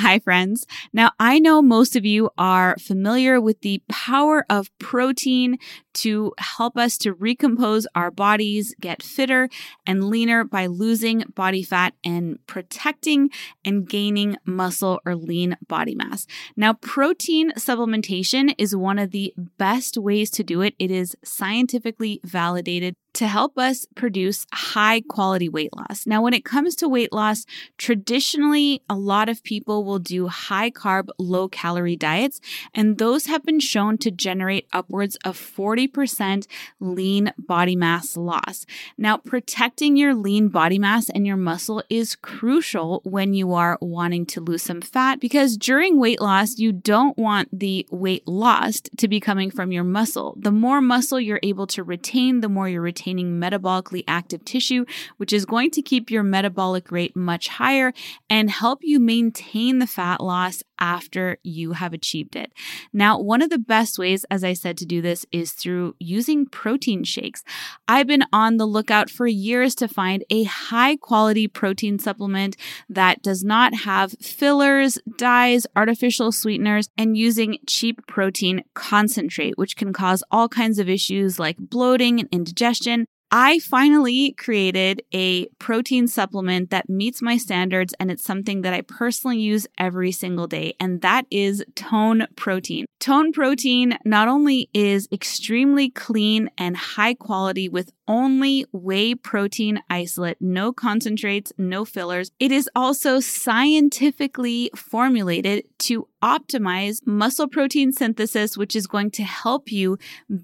Hi, friends. Now, I know most of you are familiar with the power of protein to help us to recompose our bodies, get fitter and leaner by losing body fat and protecting and gaining muscle or lean body mass. Now, protein supplementation is one of the best ways to do it. It is scientifically validated to help us produce high quality weight loss. Now, when it comes to weight loss, traditionally, a lot of people will do high carb, low calorie diets, and those have been shown to generate upwards of 40% lean body mass loss. Now, protecting your lean body mass and your muscle is crucial when you are wanting to lose some fat because during weight loss, you don't want the weight lost to be coming from your muscle. The more muscle you're able to retain, the more you're retaining containing metabolically active tissue, which is going to keep your metabolic rate much higher and help you maintain the fat loss after you have achieved it. Now, one of the best ways, as I said, to do this is through using protein shakes. I've been on the lookout for years to find a high quality protein supplement that does not have fillers, dyes, artificial sweeteners, and using cheap protein concentrate, which can cause all kinds of issues like bloating and indigestion I finally created a protein supplement that meets my standards and it's something that I personally use every single day, and that is Tone Protein. Tone Protein not only is extremely clean and high quality with only whey protein isolate, no concentrates, no fillers. It is also scientifically formulated to optimize muscle protein synthesis, which is going to help you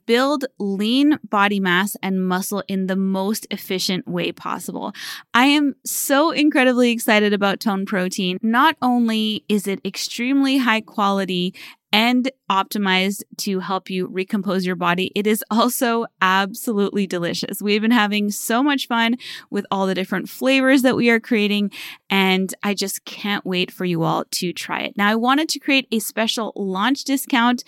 build lean body mass and muscle in the most efficient way possible. I am so incredibly excited about Tone Protein. Not only is it extremely high quality and optimized to help you recompose your body. It is also absolutely delicious. We've been having so much fun with all the different flavors that we are creating, and I just can't wait for you all to try it. Now, I wanted to create a special launch discount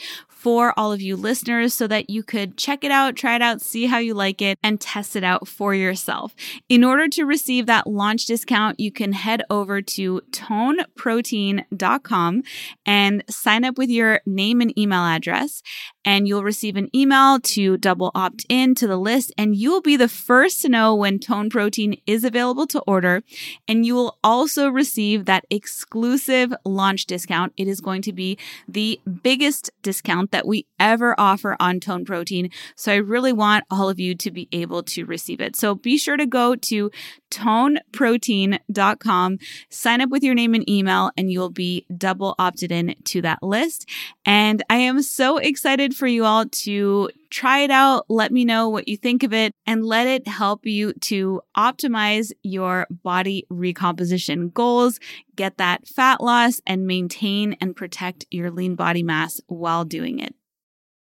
for all of you listeners so that you could check it out, try it out, see how you like it, and test it out for yourself. In order to receive that launch discount, you can head over to toneprotein.com and sign up with your name and email address and you'll receive an email to double opt in to the list and you will be the first to know when tone protein is available to order. And you will also receive that exclusive launch discount. It is going to be the biggest discount that we ever offer on tone protein. So i really want all of you to be able to receive it. So be sure to go to toneprotein.com sign up with your name and email and you'll be double opted in to that list and i am so excited for you all to try it out. Let me know what you think of it and let it help you to optimize your body recomposition goals, get that fat loss, and maintain and protect your lean body mass while doing it.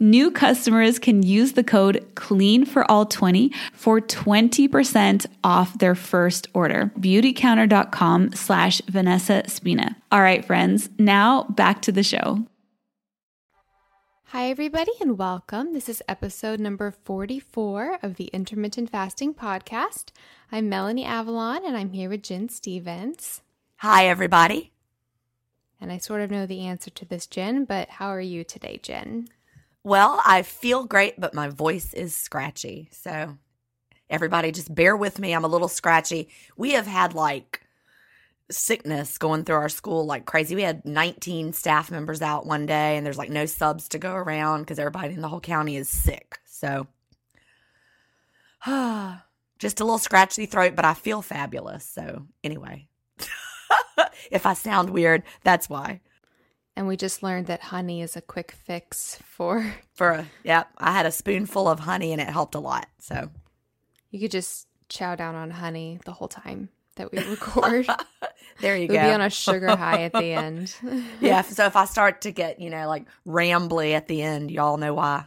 New customers can use the code CLEAN for all 20 for 20% off their first order. Beautycounter.com slash Vanessa Spina. All right, friends, now back to the show. Hi, everybody, and welcome. This is episode number 44 of the Intermittent Fasting Podcast. I'm Melanie Avalon, and I'm here with Gin Stephens. Hi, everybody. And I sort of know the answer to this, Gin, but how are you today, Gin? Well, I feel great, but my voice is scratchy. So, everybody just bear with me. I'm a little scratchy. We have had like sickness going through our school like crazy. We had 19 staff members out one day, and there's like no subs to go around because everybody in the whole county is sick. So, just a little scratchy throat, but I feel fabulous. So, anyway, if I sound weird, that's why. And we just learned that honey is a quick fix for for a yeah. I had a spoonful of honey and it helped a lot. So you could just chow down on honey the whole time that we record. there you it go. Be on a sugar high at the end. yeah. So if I start to get you know like rambly at the end, y'all know why.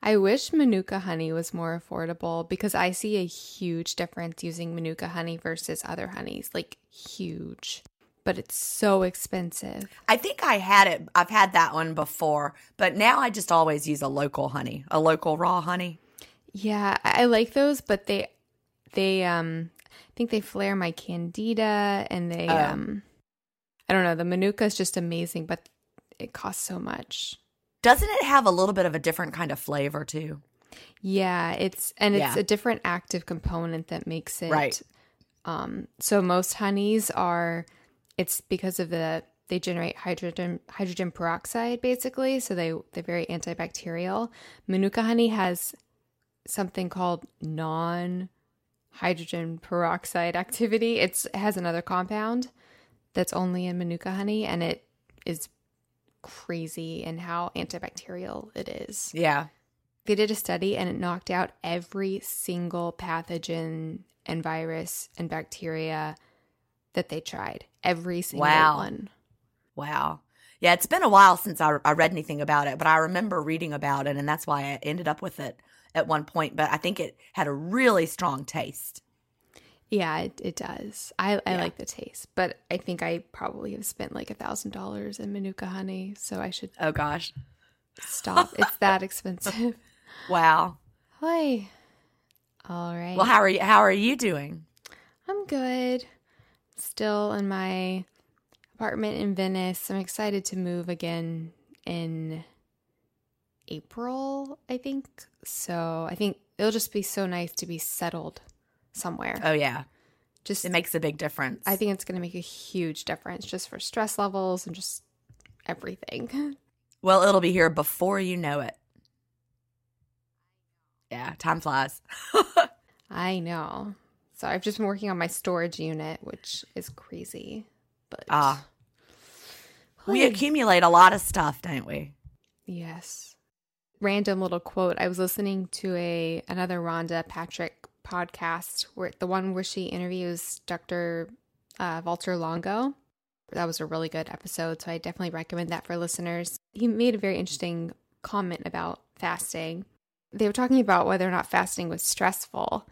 I wish Manuka honey was more affordable because I see a huge difference using Manuka honey versus other honeys, like huge but it's so expensive. I think I had it. I've had that one before, but now I just always use a local honey, a local raw honey. Yeah, I like those, but they they um I think they flare my candida and they oh. um I don't know, the manuka is just amazing, but it costs so much. Doesn't it have a little bit of a different kind of flavor too? Yeah, it's and it's yeah. a different active component that makes it right. Um, so most honeys are it's because of the they generate hydrogen hydrogen peroxide basically, so they they're very antibacterial. Manuka honey has something called non hydrogen peroxide activity. It's, it has another compound that's only in Manuka honey, and it is crazy in how antibacterial it is. Yeah. They did a study and it knocked out every single pathogen and virus and bacteria that they tried. Every single wow. one. Wow. Yeah, it's been a while since I, I read anything about it, but I remember reading about it, and that's why I ended up with it at one point, but I think it had a really strong taste. Yeah, it, it does. I, I Yeah. like the taste, but I think I probably have spent like a thousand dollars in Manuka honey, so I should Oh gosh. stop. it's that expensive. Wow. Hi. All right. Well, how are you how are you doing? I'm good. Still in my apartment in Venice. I'm excited to move again in April, I think. So I think it'll just be so nice to be settled somewhere. Oh yeah. just It makes a big difference. I think it's going to make a huge difference just for stress levels and just everything. Well, it'll be here before you know it. Yeah, time flies. I know. So I've just been working on my storage unit, which is crazy. But Ah. we accumulate a lot of stuff, don't we? Yes. Random little quote. I was listening to a another Rhonda Patrick podcast where the one where she interviews Dr. Uh, Walter Longo. That was a really good episode, so I definitely recommend that for listeners. He made a very interesting comment about fasting. They were talking about whether or not fasting was stressful,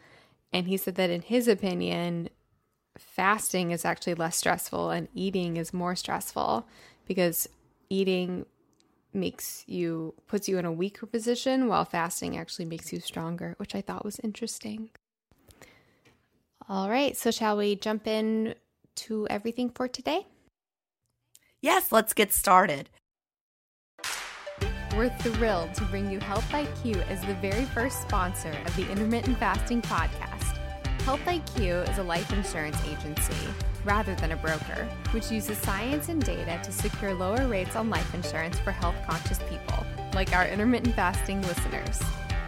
and he said that in his opinion, fasting is actually less stressful and eating is more stressful because eating makes you puts you in a weaker position while fasting actually makes you stronger which i thought was interesting. All right. So shall we jump in to everything for today? Yes, let's get started. we're thrilled to bring you health iq as the very first sponsor of the intermittent fasting podcast health iq is a life insurance agency rather than a broker which uses science and data to secure lower rates on life insurance for health conscious people like our intermittent fasting listeners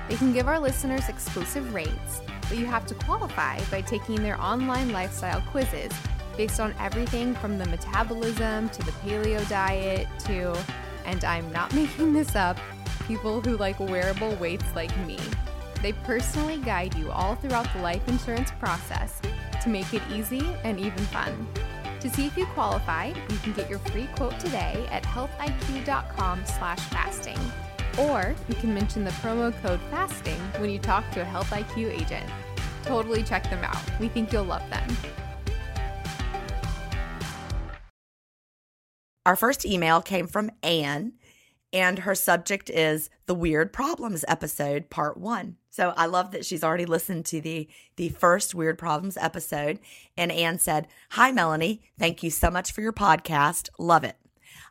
They can give our listeners exclusive rates, but you have to qualify by taking their online lifestyle quizzes based on everything from the metabolism to the paleo diet to, and I'm not making this up, people who like wearable weights like me. They personally guide you all throughout the life insurance process to make it easy and even fun. To see if you qualify, you can get your free quote today at healthiq.com slash fasting. Or you can mention the promo code FASTING when you talk to a Health IQ agent. Totally check them out. We think you'll love them. Our first email came from Ann, and her subject is the Weird Problems episode, part one. So I love that she's already listened to the the first Weird Problems episode. And Ann said, Hi Melanie, thank you so much for your podcast. Love it.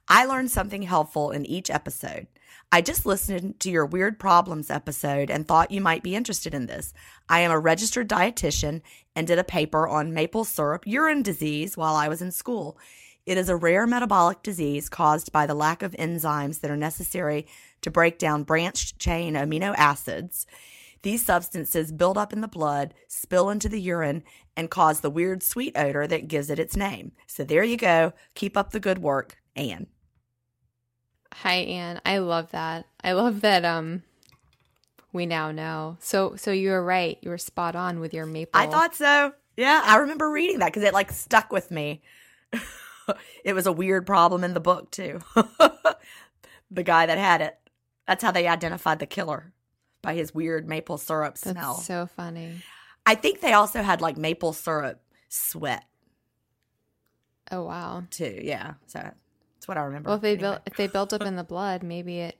I learned something helpful in each episode. I just listened to your Weird Problems episode and thought you might be interested in this. I am a registered dietitian and did a paper on maple syrup urine disease while I was in school. It is a rare metabolic disease caused by the lack of enzymes that are necessary to break down branched chain amino acids. These substances build up in the blood, spill into the urine, and cause the weird sweet odor that gives it its name. So there you go. Keep up the good work, Ann. Hi Ann. I love that. I love that um we now know. So so you were right. You were spot on with your maple. I thought so. Yeah, I remember reading that because it like stuck with me. it was a weird problem in the book too. the guy that had it. That's how they identified the killer by his weird maple syrup that's smell. so funny. I think they also had like maple syrup sweat Oh wow. too. Yeah, so that's what I remember. Well, if they Anyway. built if they built up in the blood, maybe it.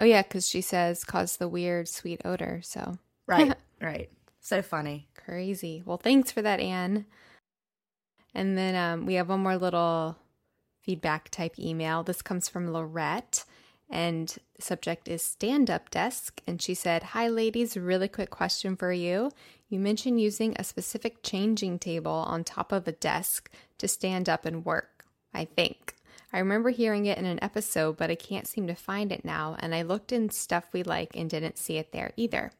Oh yeah, because she says caused the weird sweet odor. So right, right, so funny. crazy. Well, thanks for that, Ann. And then um, we have one more little feedback type email. This comes from Lorette, and the subject is stand up desk. And she said, Hi, ladies, really quick question for you. You mentioned using a specific changing table on top of a desk to stand up and work, I think. I remember hearing it in an episode, but I can't seem to find it now, and I looked in stuff we like and didn't see it there either.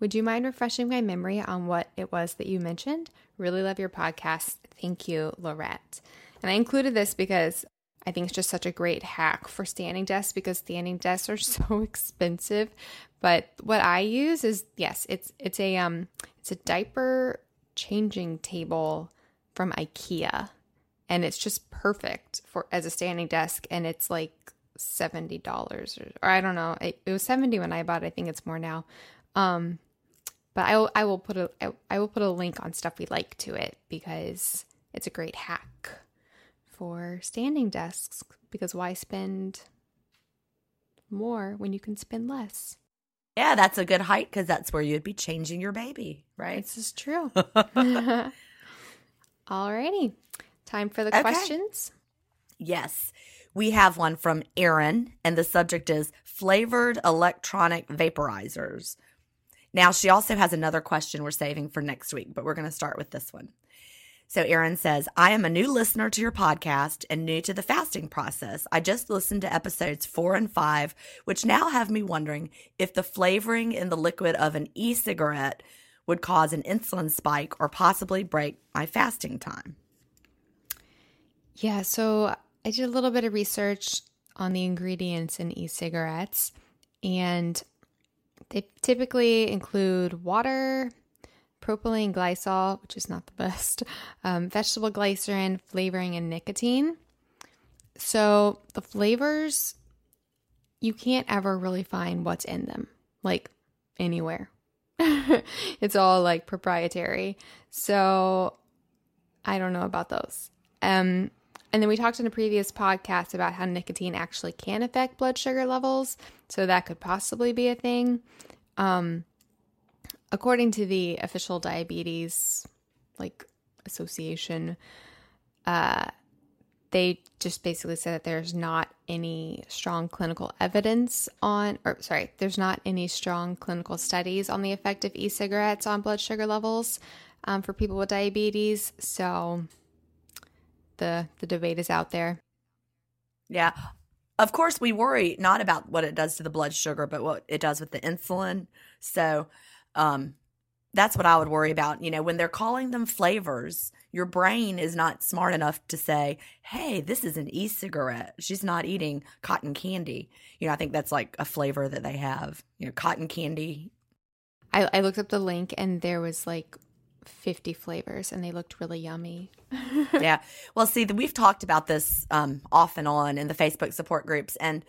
Would you mind refreshing my memory on what it was that you mentioned? Really love your podcast. Thank you, Lorette. And I included this because I think it's just such a great hack for standing desks because standing desks are so expensive. But what I use is yes, it's it's a um it's a diaper changing table from IKEA and it's just perfect for as a standing desk and it's like $70 or, or I don't know. It, it was 70 when I bought it. I think it's more now. Um, but I will, I will put a I, I will put a link on stuff we like to it because it's a great hack for standing desks because why spend more when you can spend less? Yeah, that's a good height because that's where you'd be changing your baby, right? This is true. Alrighty. Time for the Okay. questions. Yes. We have one from Aaryn, and the subject is flavored electronic vaporizers. Now, she also has another question we're saving for next week, but we're going to start with this one. So, Aaryn says, I am a new listener to your podcast and new to the fasting process. I just listened to episodes four and five, which now have me wondering if the flavoring in the liquid of an e cigarette would cause an insulin spike or possibly break my fasting time. Yeah, so I did a little bit of research on the ingredients in e cigarettes, and they typically include water, propylene glycol, which is not the best, um, vegetable glycerin, flavoring, and nicotine. So the flavors, you can't ever really find what's in them, like anywhere. it's all like proprietary. So I don't know about those. Um, and then we talked in a previous podcast about how nicotine actually can affect blood sugar levels. So that could possibly be a thing. Um, according to the official diabetes like association, uh, they just basically said that there's not any strong clinical evidence on, or sorry, there's not any strong clinical studies on the effect of e-cigarettes on blood sugar levels um, for people with diabetes. So the the debate is out there. Yeah. Of course, we worry not about what it does to the blood sugar, but what it does with the insulin. So, um, that's what I would worry about. You know, when they're calling them flavors, your brain is not smart enough to say, hey, this is an e cigarette. She's not eating cotton candy. You know, I think that's like a flavor that they have. You know, cotton candy. I, I looked up the link and there was like 50 flavors and they looked really yummy. yeah. Well, see, the, we've talked about this um, off and on in the Facebook support groups, and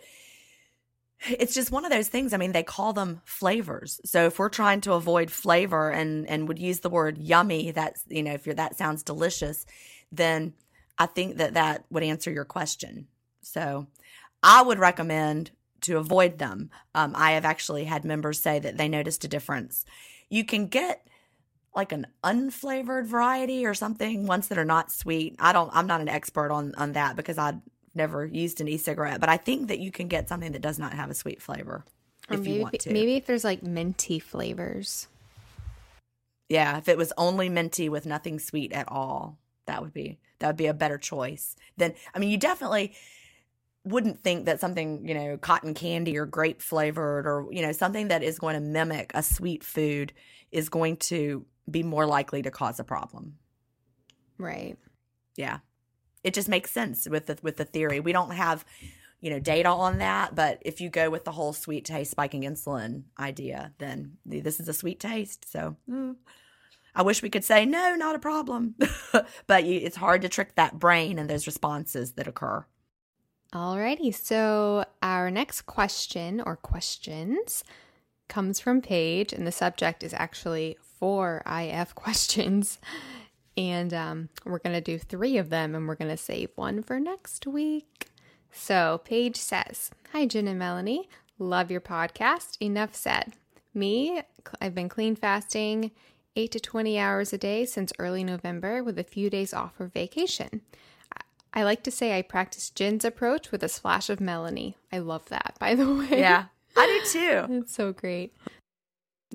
it's just one of those things. I mean, they call them flavors. So if we're trying to avoid flavor and and would use the word yummy, that's you know, if you're that sounds delicious, then I think that that would answer your question. So I would recommend to avoid them. Um, I have actually had members say that they noticed a difference. You can get like an unflavored variety or something ones that are not sweet i don't i'm not an expert on on that because i've never used an e-cigarette but i think that you can get something that does not have a sweet flavor Or if maybe, you want to maybe if there's like minty flavors. yeah if it was only minty with nothing sweet at all that would be that would be a better choice then i mean you definitely wouldn't think that something you know cotton candy or grape flavored or you know something that is going to mimic a sweet food is going to be more likely to cause a problem Right. Yeah. It just makes sense with the with the theory. We don't have, you know, data on that, but if you go with the whole sweet taste spiking insulin idea, then this is a sweet taste. So mm, I wish we could say no, not a problem, but you, it's hard to trick that brain and those responses that occur. Alrighty. So our next question or questions comes from Paige, and the subject is actually four IF questions. And um, we're going to do three of them, and we're going to save one for next week. So Paige says, Hi, Gin and Melanie. Love your podcast. Enough said. Me, I've been clean fasting 8 to 20 hours a day since early November with a few days off for vacation. I like to say I practice Gin's approach with a splash of Melanie. I love that, by the way. Yeah, I do too. It's so great.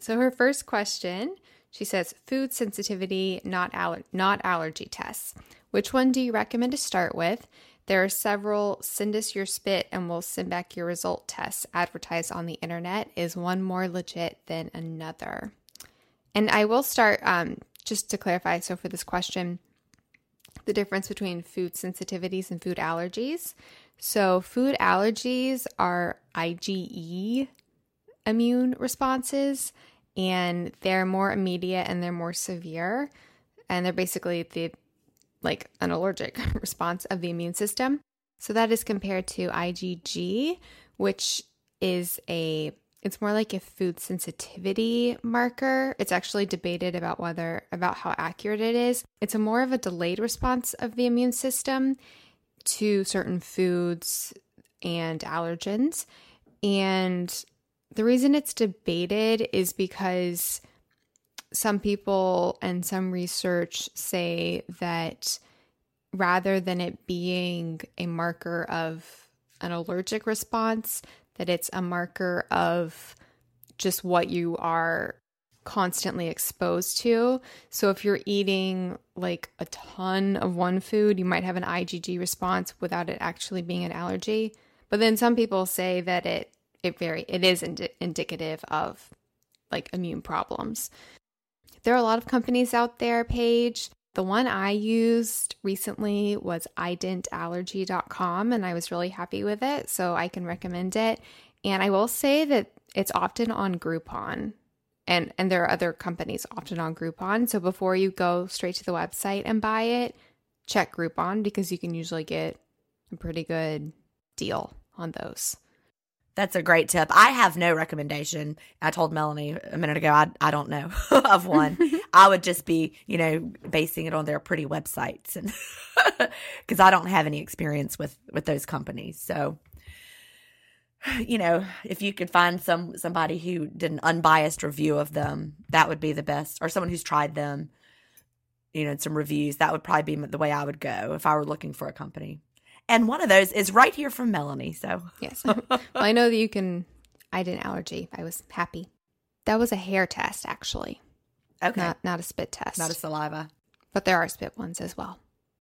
So her first question, she says food sensitivity, not aller- not allergy tests. Which one do you recommend to start with? There are several send us your spit and we'll send back your result tests advertised on the internet. Is one more legit than another? And I will start um, just to clarify. So for this question, the difference between food sensitivities and food allergies. So, food allergies are IgE immune responses, and they're more immediate and they're more severe. And they're basically the like an allergic response of the immune system. So, that is compared to IgG, which is a it's more like a food sensitivity marker. It's actually debated about whether about how accurate it is. It's a more of a delayed response of the immune system to certain foods and allergens. And the reason it's debated is because some people and some research say that rather than it being a marker of an allergic response, that it's a marker of just what you are constantly exposed to. So if you're eating like a ton of one food, you might have an IgG response without it actually being an allergy. But then some people say that it it very it is indi- indicative of like immune problems. There are a lot of companies out there, Paige. The one I used recently was identallergy.com and I was really happy with it, so I can recommend it. And I will say that it's often on Groupon. And and there are other companies often on Groupon, so before you go straight to the website and buy it, check Groupon because you can usually get a pretty good deal on those. That's a great tip. I have no recommendation. I told Melanie a minute ago, I, I don't know of one. I would just be, you know, basing it on their pretty websites and because I don't have any experience with, with those companies. So, you know, if you could find some, somebody who did an unbiased review of them, that would be the best or someone who's tried them, you know, some reviews, that would probably be the way I would go if I were looking for a company. And one of those is right here from Melanie. So, yes. well, I know that you can. I did an allergy. I was happy. That was a hair test, actually. Okay. Not, not a spit test. Not a saliva. But there are spit ones as well.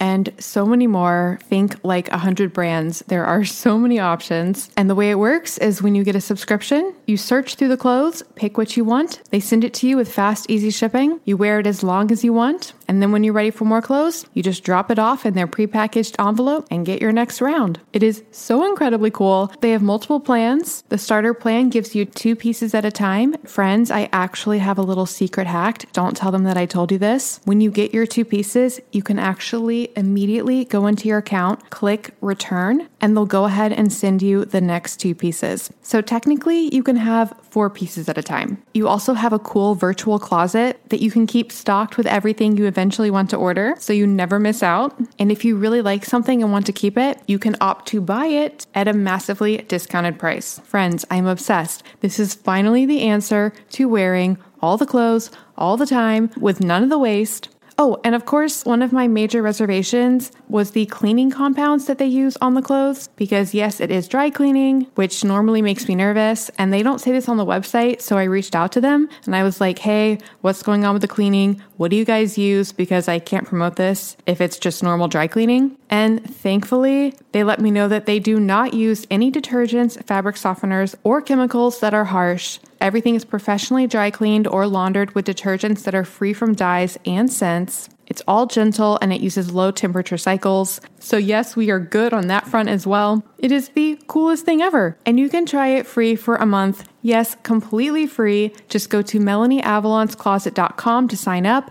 and so many more. Think like a 100 brands. There are so many options. And the way it works is when you get a subscription, you search through the clothes, pick what you want. They send it to you with fast, easy shipping. You wear it as long as you want. And then when you're ready for more clothes, you just drop it off in their prepackaged envelope and get your next round. It is so incredibly cool. They have multiple plans. The starter plan gives you two pieces at a time. Friends, I actually have a little secret hack. Don't tell them that I told you this. When you get your two pieces, you can actually immediately go into your account, click return, and they'll go ahead and send you the next two pieces. So technically, you can have four pieces at a time. You also have a cool virtual closet that you can keep stocked with everything you eventually want to order so you never miss out. And if you really like something and want to keep it, you can opt to buy it at a massively discounted price. Friends, I'm obsessed. This is finally the answer to wearing all the clothes all the time with none of the waste Oh, and of course, one of my major reservations was the cleaning compounds that they use on the clothes because, yes, it is dry cleaning, which normally makes me nervous. And they don't say this on the website. So I reached out to them and I was like, hey, what's going on with the cleaning? What do you guys use? Because I can't promote this if it's just normal dry cleaning. And thankfully, they let me know that they do not use any detergents, fabric softeners, or chemicals that are harsh. Everything is professionally dry cleaned or laundered with detergents that are free from dyes and scents. It's all gentle and it uses low temperature cycles. So, yes, we are good on that front as well. It is the coolest thing ever. And you can try it free for a month. Yes, completely free. Just go to MelanieAvalonsCloset.com to sign up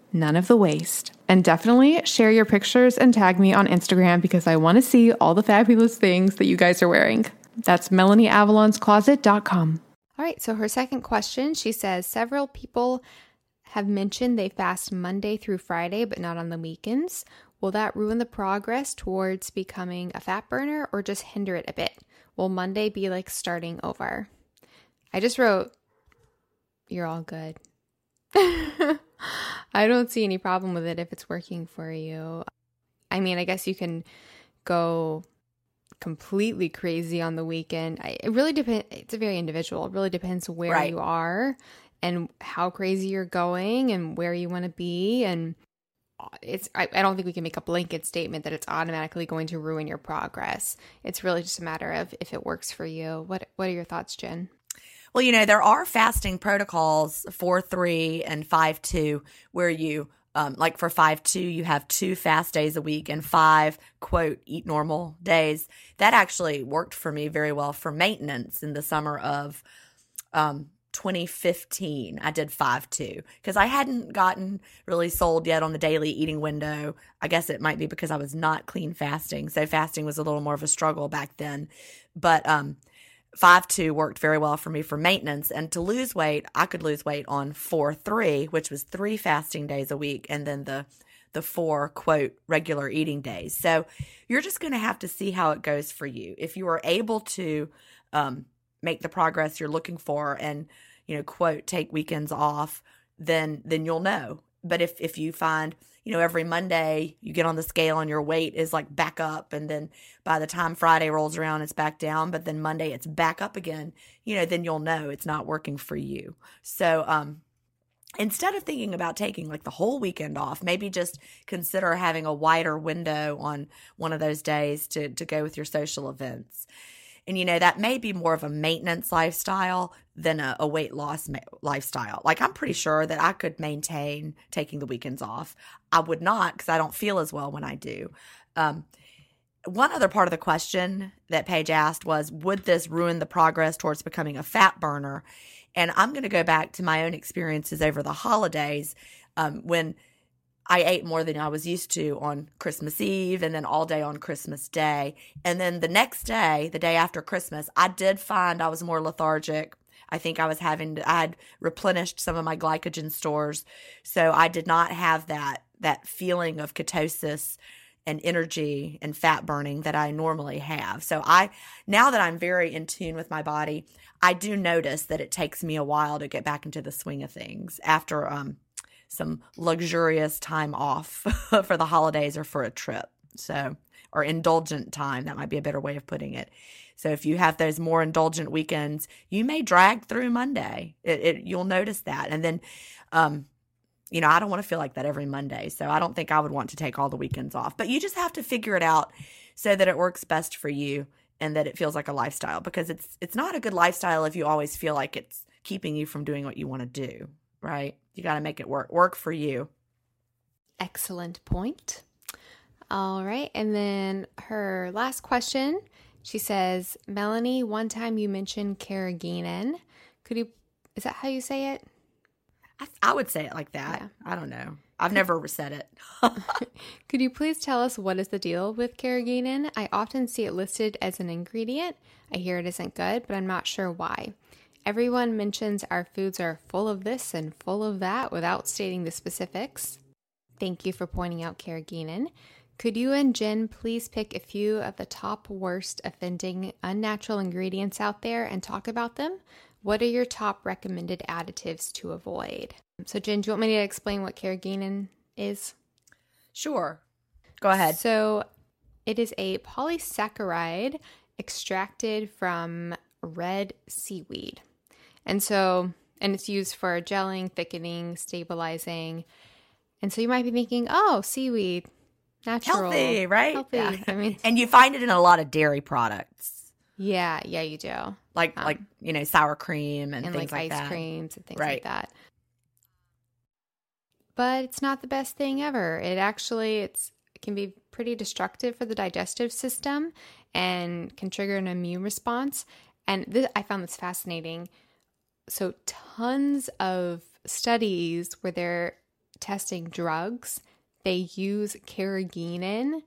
none of the waste. And definitely share your pictures and tag me on Instagram because I want to see all the fabulous things that you guys are wearing. That's MelanieAvalonsCloset.com. All right, so her second question she says several people have mentioned they fast Monday through Friday, but not on the weekends. Will that ruin the progress towards becoming a fat burner or just hinder it a bit? Will Monday be like starting over? I just wrote, You're all good. I don't see any problem with it if it's working for you. I mean, I guess you can go completely crazy on the weekend. I, it really depends. It's a very individual. It really depends where Right. you are and how crazy you're going and where you want to be. And uh, it's, I, I don't think we can make a blanket statement that it's automatically going to ruin your progress. It's really just a matter of if it works for you. What, what are your thoughts, Gin? Well, you know, there are fasting protocols 4 3 and 5 2 where you, um, like for 5 2, you have two fast days a week and five, quote, eat normal days. That actually worked for me very well for maintenance in the summer of um, 2015. I did 5 2 because I hadn't gotten really sold yet on the daily eating window. I guess it might be because I was not clean fasting. So fasting was a little more of a struggle back then. But, um, five two worked very well for me for maintenance and to lose weight i could lose weight on four three which was three fasting days a week and then the the four quote regular eating days. So you're just going to have to see how it goes for you. If you are able to um, make the progress you're looking for and you know quote take weekends off then then you'll know. But if if you find you know every monday you get on the scale and your weight is like back up and then by the time friday rolls around it's back down but then monday it's back up again you know then you'll know it's not working for you. So um instead of thinking about taking like the whole weekend off maybe just consider having a wider window on one of those days to to go with your social events and you know that may be more of a maintenance lifestyle than a, a weight loss ma- lifestyle. Like i'm pretty sure that i could maintain taking the weekends off. I would not because i don't feel as well when i do. Um, one other part of the question that paige asked was would this ruin the progress towards becoming a fat burner? And i'm going to go back to my own experiences over the holidays um, when I ate more than I was used to on Christmas Eve and then all day on Christmas Day. And then the next day, the day after Christmas, I did find I was more lethargic. I think I was having I had replenished some of my glycogen stores. So I did not have that that feeling of ketosis and energy and fat burning that I normally have. So I now that I'm very in tune with my body, I do notice that it takes me a while to get back into the swing of things after um some luxurious time off for the holidays or for a trip. So, or indulgent time, that might be a better way of putting it. So, if you have those more indulgent weekends, you may drag through Monday. It, it you'll notice that, and then, um, you know, I don't want to feel like that every Monday. So, I don't think I would want to take all the weekends off. But you just have to figure it out so that it works best for you and that it feels like a lifestyle because it's it's not a good lifestyle if you always feel like it's keeping you from doing what you want to do, right? You got to make it work work for you. Excellent point. All right. And then her last question she says, Melanie, one time you mentioned carrageenan. Could you, is that how you say it? I, I would say it like that. Yeah. I don't know. I've never said it. Could you please tell us what is the deal with carrageenan? I often see it listed as an ingredient. I hear it isn't good, but I'm not sure why. Everyone mentions our foods are full of this and full of that without stating the specifics. Thank you for pointing out carrageenan. Could you and Gin please pick a few of the top worst offending unnatural ingredients out there and talk about them? What are your top recommended additives to avoid? So, Gin, do you want me to explain what carrageenan is? Sure. Go ahead. So, it is a polysaccharide extracted from red seaweed. And so, and it's used for gelling, thickening, stabilizing. And so you might be thinking, oh, seaweed, natural. Healthy, right? Healthy. Yeah. I mean, And you find it in a lot of dairy products, yeah, yeah, you do. like Um, like you know sour cream and, And things like, like, ice that. creams and things Right. like that. but it's not the best thing ever. It actually it's it can be pretty destructive for the digestive system and can trigger an immune response. And this, I found this fascinating. So tons of studies where they're testing drugs, they use carrageenan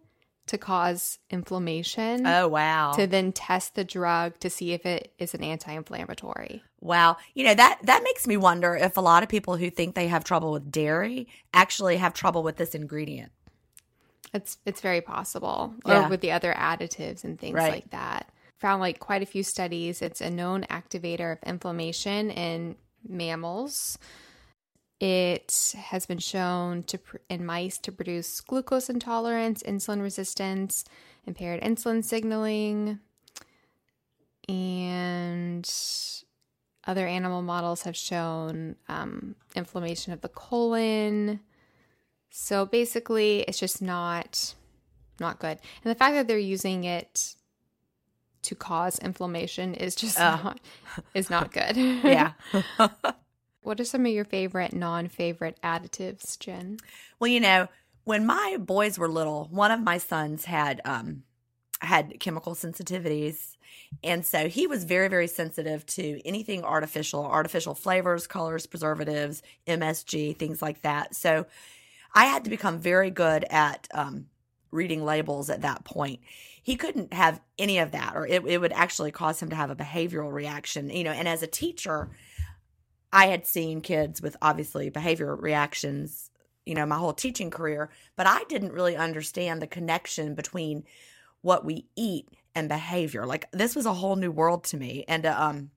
to cause inflammation. Oh, wow. To then test the drug to see if it is an anti-inflammatory. Wow. You know, that that makes me wonder if a lot of people who think they have trouble with dairy actually have trouble with this ingredient. It's it's very possible. Yeah. Or with the other additives and things Right. like that. Found like quite a few studies. It's a known activator of inflammation in mammals. It has been shown to in mice to produce glucose intolerance, insulin resistance, impaired insulin signaling, and other animal models have shown um, inflammation of the colon. So basically, it's just not not good. And the fact that they're using it to cause inflammation is just Ugh. not is not good. Yeah. what are some of your favorite non-favorite additives, Gin? Well, you know, when my boys were little, one of my sons had um had chemical sensitivities. And so he was very, very sensitive to anything artificial, artificial flavors, colors, preservatives, MSG, things like that. So I had to become very good at um, reading labels at that point. He couldn't have any of that, or it, it would actually cause him to have a behavioral reaction. You know, and as a teacher, I had seen kids with obviously behavior reactions, you know, my whole teaching career, but I didn't really understand the connection between what we eat and behavior. Like this was a whole new world to me. And um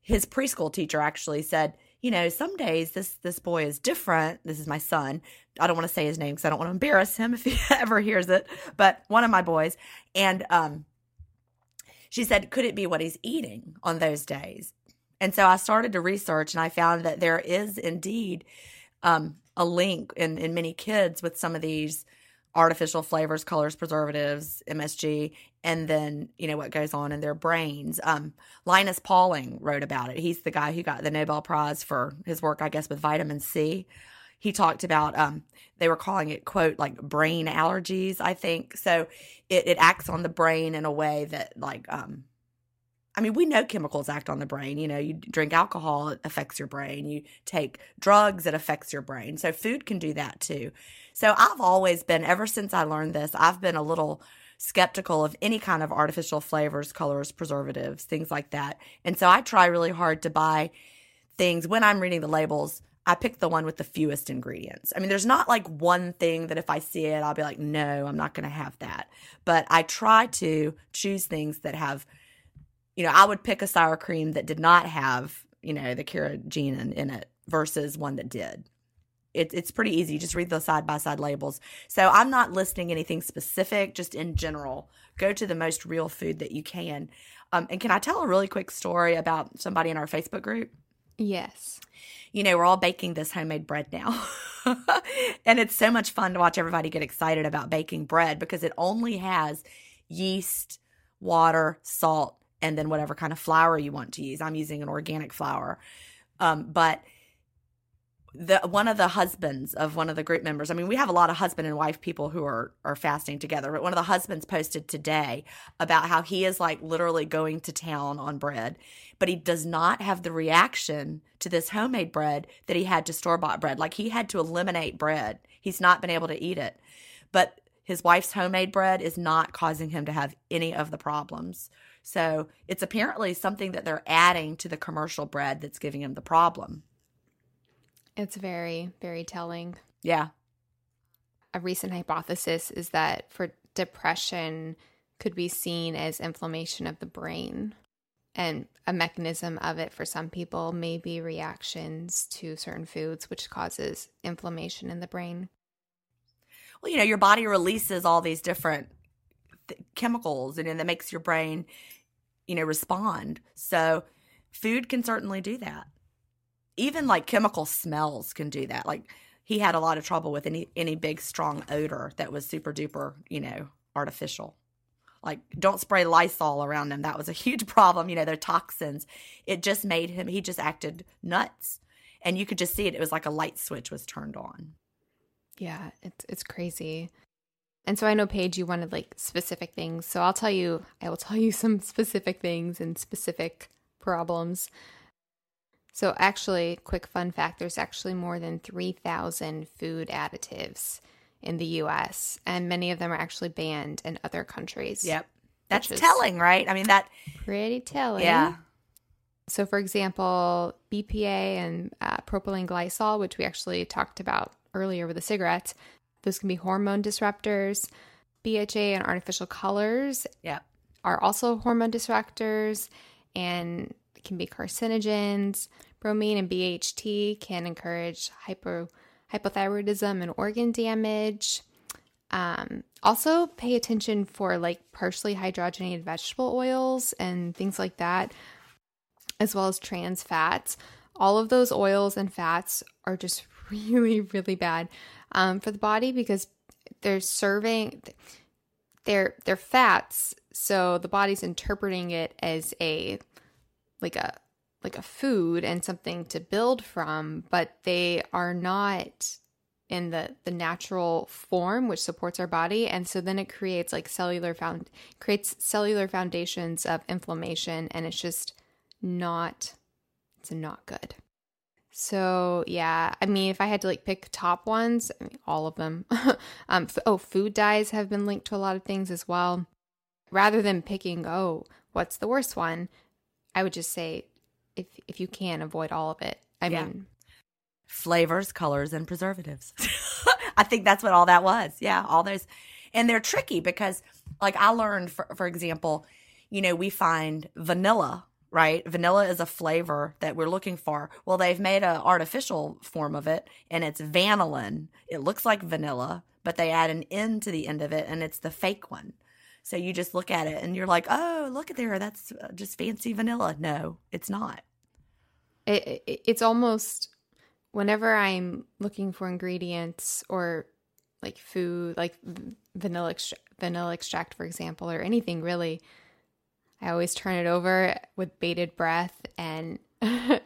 his preschool teacher actually said, you know, some days this this boy is different. This is my son. I don't want to say his name because I don't want to embarrass him if he ever hears it. But one of my boys, and um, she said, could it be what he's eating on those days? And so I started to research, and I found that there is indeed um, a link in in many kids with some of these artificial flavors, colors, preservatives, MSG, and then you know what goes on in their brains. Um, Linus Pauling wrote about it. He's the guy who got the Nobel Prize for his work, I guess, with vitamin C. He talked about um, they were calling it quote like brain allergies. I think so. It, it acts on the brain in a way that like um, I mean, we know chemicals act on the brain. You know, you drink alcohol, it affects your brain. You take drugs, it affects your brain. So food can do that too. So I've always been, ever since I learned this, I've been a little skeptical of any kind of artificial flavors, colors, preservatives, things like that. And so I try really hard to buy things when I'm reading the labels. I pick the one with the fewest ingredients. I mean, there's not like one thing that if I see it, I'll be like, no, I'm not going to have that. But I try to choose things that have you know, I would pick a sour cream that did not have, you know, the carrageenan in it versus one that did. It, it's pretty easy. Just read the side by side labels. So I'm not listing anything specific, just in general. Go to the most real food that you can. Um, and can I tell a really quick story about somebody in our Facebook group? Yes. you know, we're all baking this homemade bread now. and it's so much fun to watch everybody get excited about baking bread because it only has yeast, water, salt, and then whatever kind of flour you want to use. I'm using an organic flour. Um, but the one of the husbands of one of the group members, I mean, we have a lot of husband and wife people who are are fasting together, but one of the husbands posted today about how he is like literally going to town on bread, but he does not have the reaction to this homemade bread that he had to store bought bread. Like he had to eliminate bread. He's not been able to eat it. But his wife's homemade bread is not causing him to have any of the problems. So it's apparently something that they're adding to the commercial bread that's giving him the problem. It's very, very telling. Yeah. A recent hypothesis is that for depression could be seen as inflammation of the brain. And a mechanism of it for some people may be reactions to certain foods, which causes inflammation in the brain. Well, you know, your body releases all these different th- chemicals and then that makes your brain, you know, respond. So food can certainly do that. Even like chemical smells can do that. Like he had a lot of trouble with any any big strong odor that was super duper, you know, artificial. Like don't spray Lysol around him. That was a huge problem. You know, they're toxins. It just made him he just acted nuts. And you could just see it. It was like a light switch was turned on. Yeah, it's it's crazy. And so I know Paige, you wanted like specific things. So I'll tell you, I will tell you some specific things and specific problems. So actually, quick fun fact: there's actually more than three thousand food additives in the U.S., and many of them are actually banned in other countries. Yep. That's telling, right? I mean, that, Pretty telling. yeah. So, for example, BPA and uh, propylene glycol, which we actually talked about earlier with the cigarettes, those can be hormone disruptors. BHA and artificial colors Yep. are also hormone disruptors and can be carcinogens. Bromine and BHT can encourage hypo, hypothyroidism and organ damage. Um, also, pay attention for like partially hydrogenated vegetable oils and things like that, as well as trans fats. All of those oils and fats are just really, really bad um, for the body because they're serving they're they're fats, so the body's interpreting it as a like a like a food and something to build from, but they are not in the the natural form which supports our body and so then it creates like cellular found creates cellular foundations of inflammation and it's just not it's not good so yeah i mean if i had to like pick top ones I mean, all of them um f- oh food dyes have been linked to a lot of things as well rather than picking oh what's the worst one i would just say if if you can avoid all of it i Yeah. mean flavors, colors, and preservatives. I think that's what all that was. Yeah, all those. And they're tricky because, like, I learned, for, for example, you know, we find vanilla, right? Vanilla is a flavor that we're looking for. Well, they've made an artificial form of it, and it's vanillin. It looks like vanilla, but they add an N to the end of it, and it's the fake one. So you just look at it and you're like, oh, look at there. That's uh, just fancy vanilla. No, it's not. it, it, it's almost whenever I'm looking for ingredients or like food, like vanilla vanilla extract, for example, or anything really, I always turn it over with bated breath, and I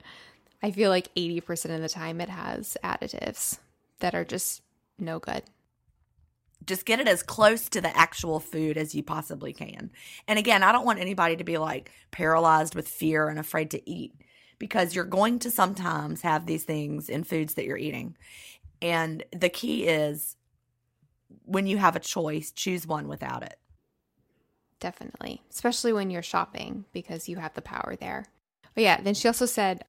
feel like eighty percent of the time it has additives that are just no good. just get it as close to the actual food as you possibly can. And again, I don't want anybody to be like paralyzed with fear and afraid to eat because you're going to sometimes have these things in foods that you're eating. And the key is when you have a choice, choose one without it. Definitely, especially when you're shopping because you have the power there. Oh, yeah. Then she also said,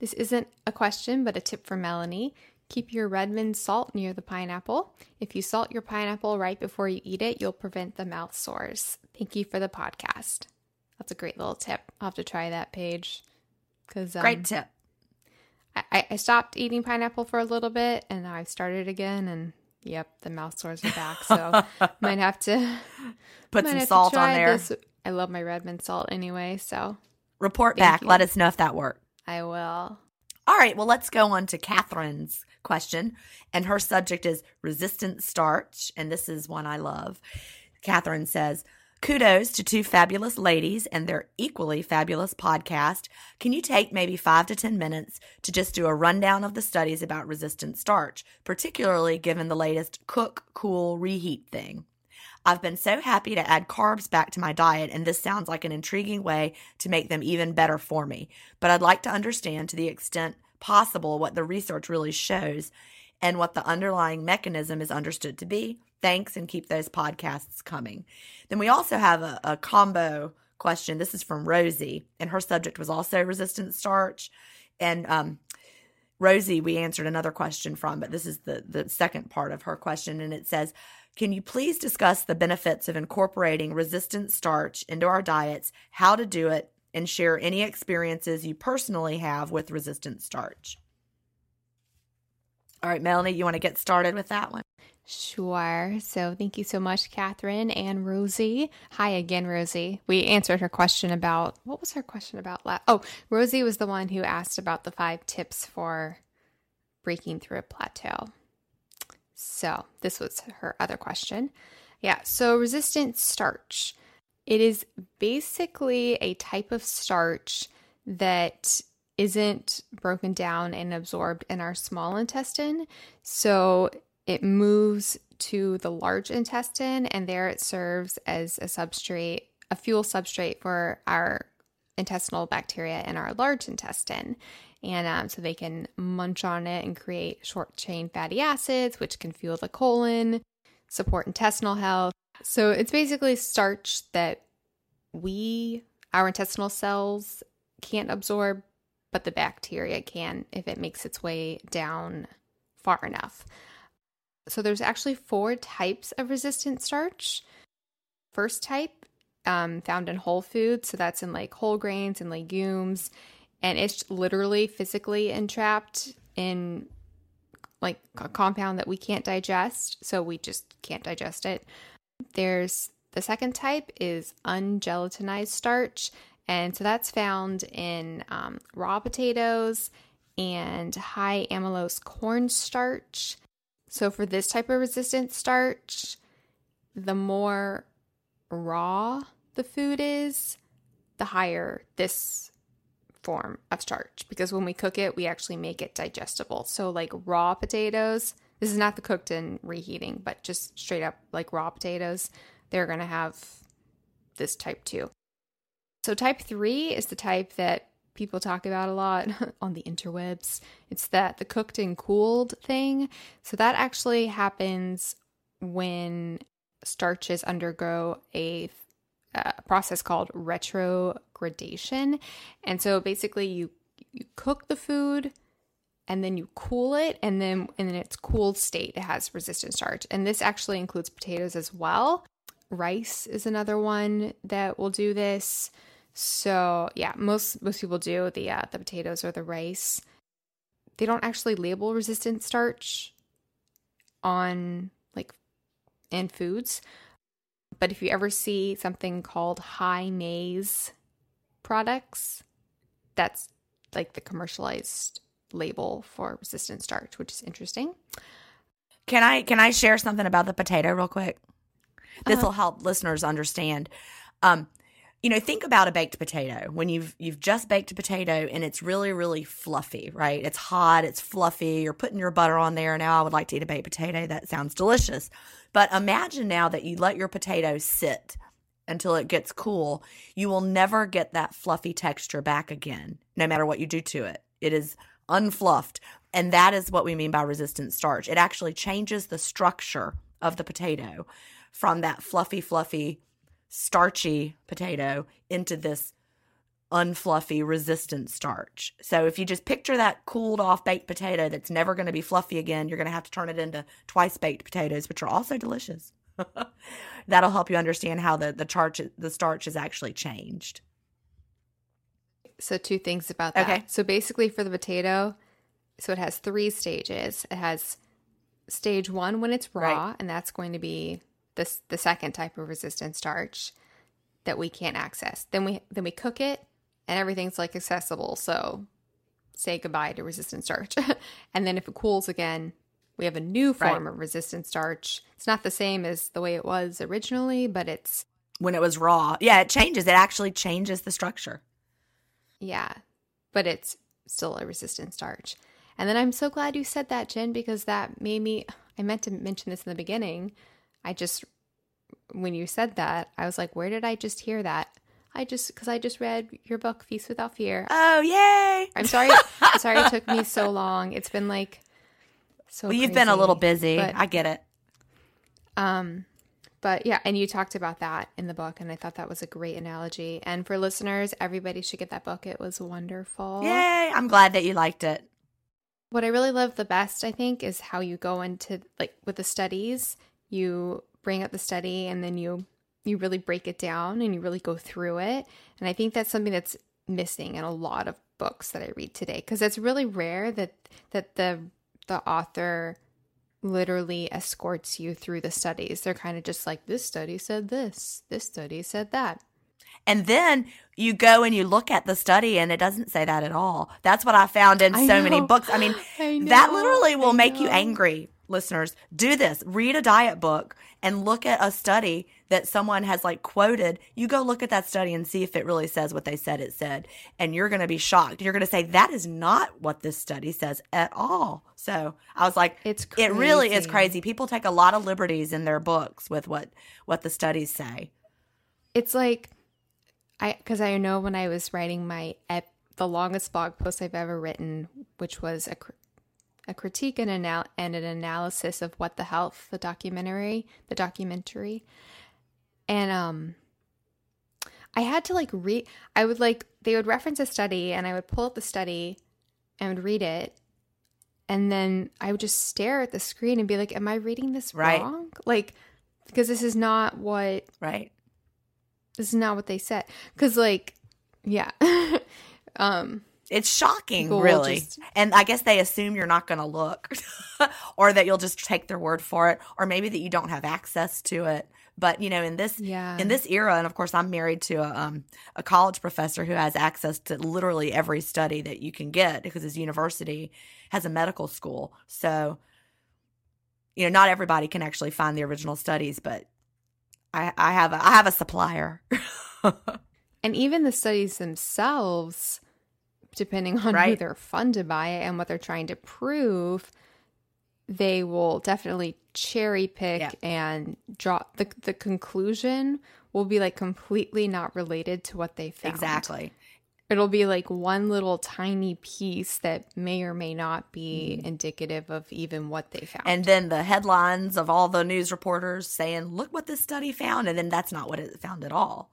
This isn't a question, but a tip for Melanie. Keep your Redmond salt near the pineapple. If you salt your pineapple right before you eat it, you'll prevent the mouth sores. Thank you for the podcast. That's a great little tip. I'll have to try that Paige. Because um, Great tip. I, I stopped eating pineapple for a little bit and now I've started again. And yep, the mouth sores are back. So might have to Put some salt on there. this. I love my Redmond salt anyway, so Report Thank back. you. Let us know if that worked. I will. All right, well, let's go on to Catherine's question. And her subject is resistant starch. And this is one I love. Catherine says, Kudos to two fabulous ladies and their equally fabulous podcast. Can you take maybe five to 10 minutes to just do a rundown of the studies about resistant starch, particularly given the latest cook, cool, reheat thing? I've been so happy to add carbs back to my diet, and this sounds like an intriguing way to make them even better for me. But I'd like to understand to the extent possible what the research really shows and what the underlying mechanism is understood to be. Thanks, and keep those podcasts coming. Then we also have a, a combo question. This is from Rosie, and her subject was also resistant starch. And um, Rosie, we answered another question from, but this is the the second part of her question, and it says, "Can you please discuss the benefits of incorporating resistant starch into our diets? How to do it, and share any experiences you personally have with resistant starch?" All right, Melanie, you want to get started with that one? Sure. So thank you so much, Catherine and Rosie. Hi again, Rosie. We answered her question about what was her question about? La- oh, Rosie was the one who asked about the five tips for breaking through a plateau. So this was her other question. Yeah. So resistant starch. It is basically a type of starch that isn't broken down and absorbed in our small intestine. So it moves to the large intestine, and there it serves as a substrate, a fuel substrate for our intestinal bacteria in our large intestine. And um, so they can munch on it and create short chain fatty acids, which can fuel the colon, support intestinal health. So it's basically starch that we, our intestinal cells, can't absorb, but the bacteria can if it makes its way down far enough. So there's actually four types of resistant starch. First type um, found in whole foods. So that's in like whole grains and legumes. And it's literally physically entrapped in like a compound that we can't digest. So we just can't digest it. There's the second type is ungelatinized starch. And so that's found in um, raw potatoes and high amylose cornstarch. So for this type of resistant starch, the more raw the food is, the higher this form of starch because when we cook it, we actually make it digestible. So, like raw potatoes, this is not the cooked and reheating, but just straight up like raw potatoes, they're going to have this type 2. So, type 3 is the type that people talk about a lot on the interwebs. It's that the cooked and cooled thing. So, that actually happens when starches undergo a, a process called retrogradation. And so basically you you cook the food and then you cool it and then and its cooled state it has resistant starch. And this actually includes potatoes as well. Rice is another one that will do this. So, yeah, most most people do the uh, the potatoes or the rice. They don't actually label resistant starch on like in foods. But if you ever see something called Hi-Maize products, that's like the commercialized label for resistant starch, which is interesting. Can I can I share something about the potato real quick? This will uh-huh. help listeners understand. Um, you know, think about a baked potato. When you've you've just baked a potato and it's really really fluffy, right? It's hot, it's fluffy. You're putting your butter on there. Now I would like to eat a baked potato. That sounds delicious. But imagine now that you let your potato sit until it gets cool. You will never get that fluffy texture back again, no matter what you do to it. It is unfluffed. And that is what we mean by resistant starch. It actually changes the structure of the potato from that fluffy, fluffy starchy potato into this unfluffy resistant starch. So if you just picture that cooled off baked potato that's never going to be fluffy again, you're going to have to turn it into twice baked potatoes, which are also delicious. That'll help you understand how the the starch the starch is actually changed. So two things about that. Okay. So basically for the potato, so it has three stages. It has stage 1 when it's raw right. and that's going to be this the second type of resistant starch that we can't access. Then we then we cook it and everything's like accessible. So say goodbye to resistant starch. and then if it cools again, we have a new form right. of resistant starch. It's not the same as the way it was originally, but it's when it was raw. Yeah, it changes. It actually changes the structure. Yeah. But it's still a resistant starch. And then I'm so glad you said that, Gin, because that made me I meant to mention this in the beginning I just, when you said that, I was like, where did I just hear that? I just, because I just read your book, Feast Without Fear. Oh, yay. I'm sorry. I'm sorry it took me so long. It's been like so Well, you've crazy, been a little busy. I get it. Um, but yeah, and you talked about that in the book, and I thought that was a great analogy. And for listeners, everybody should get that book. It was wonderful. Yay! I'm glad that you liked it. What I really love the best, I think, is how you go into like with the studies you bring up the study and then you you really break it down and you really go through it. And I think that's something that's missing in a lot of books that I read today because it's really rare that that the the author literally escorts you through the studies. They're kind of just like this study said this, this study said that. And then you go and you look at the study and it doesn't say that at all. That's what I found in I so know. many books. I mean, I that literally will make you angry listeners, do this. Read a diet book and look at a study that someone has like quoted. You go look at that study and see if it really says what they said it said. And you're going to be shocked. You're going to say, that is not what this study says at all. So I was like, It's it really is crazy. crazy. People take a lot of liberties in their books with what, what the studies say. It's like I because I know when I was writing my ep, the longest blog post I've ever written, which was a a critique and, anal- and an analysis of what the health, the documentary, the documentary, and um, I had to like read. I would like they would reference a study, and I would pull up the study and would read it. And then I would just stare at the screen and be like, "Am I reading this Right. wrong?" Like, because this is not what Right. this is not what they said because like yeah um It's shocking, People really. just- And I guess they assume you're not going to look or that you'll just take their word for it or maybe that you don't have access to it. But, you know, in this yeah in this era and of course I'm married to a um, a college professor who has access to literally every study that you can get because his university has a medical school. So you know, not everybody can actually find the original studies, but I I have a I have a supplier. and even the studies themselves depending on who they're funded by and what they're trying to prove they will definitely cherry pick Yeah. and draw the the conclusion will be like completely not related to what they found. exactly. It'll be like one little tiny piece that may or may not be mm-hmm. indicative of even what they found. And then the headlines of all the news reporters saying, "Look what this study found," and then that's not what it found at all.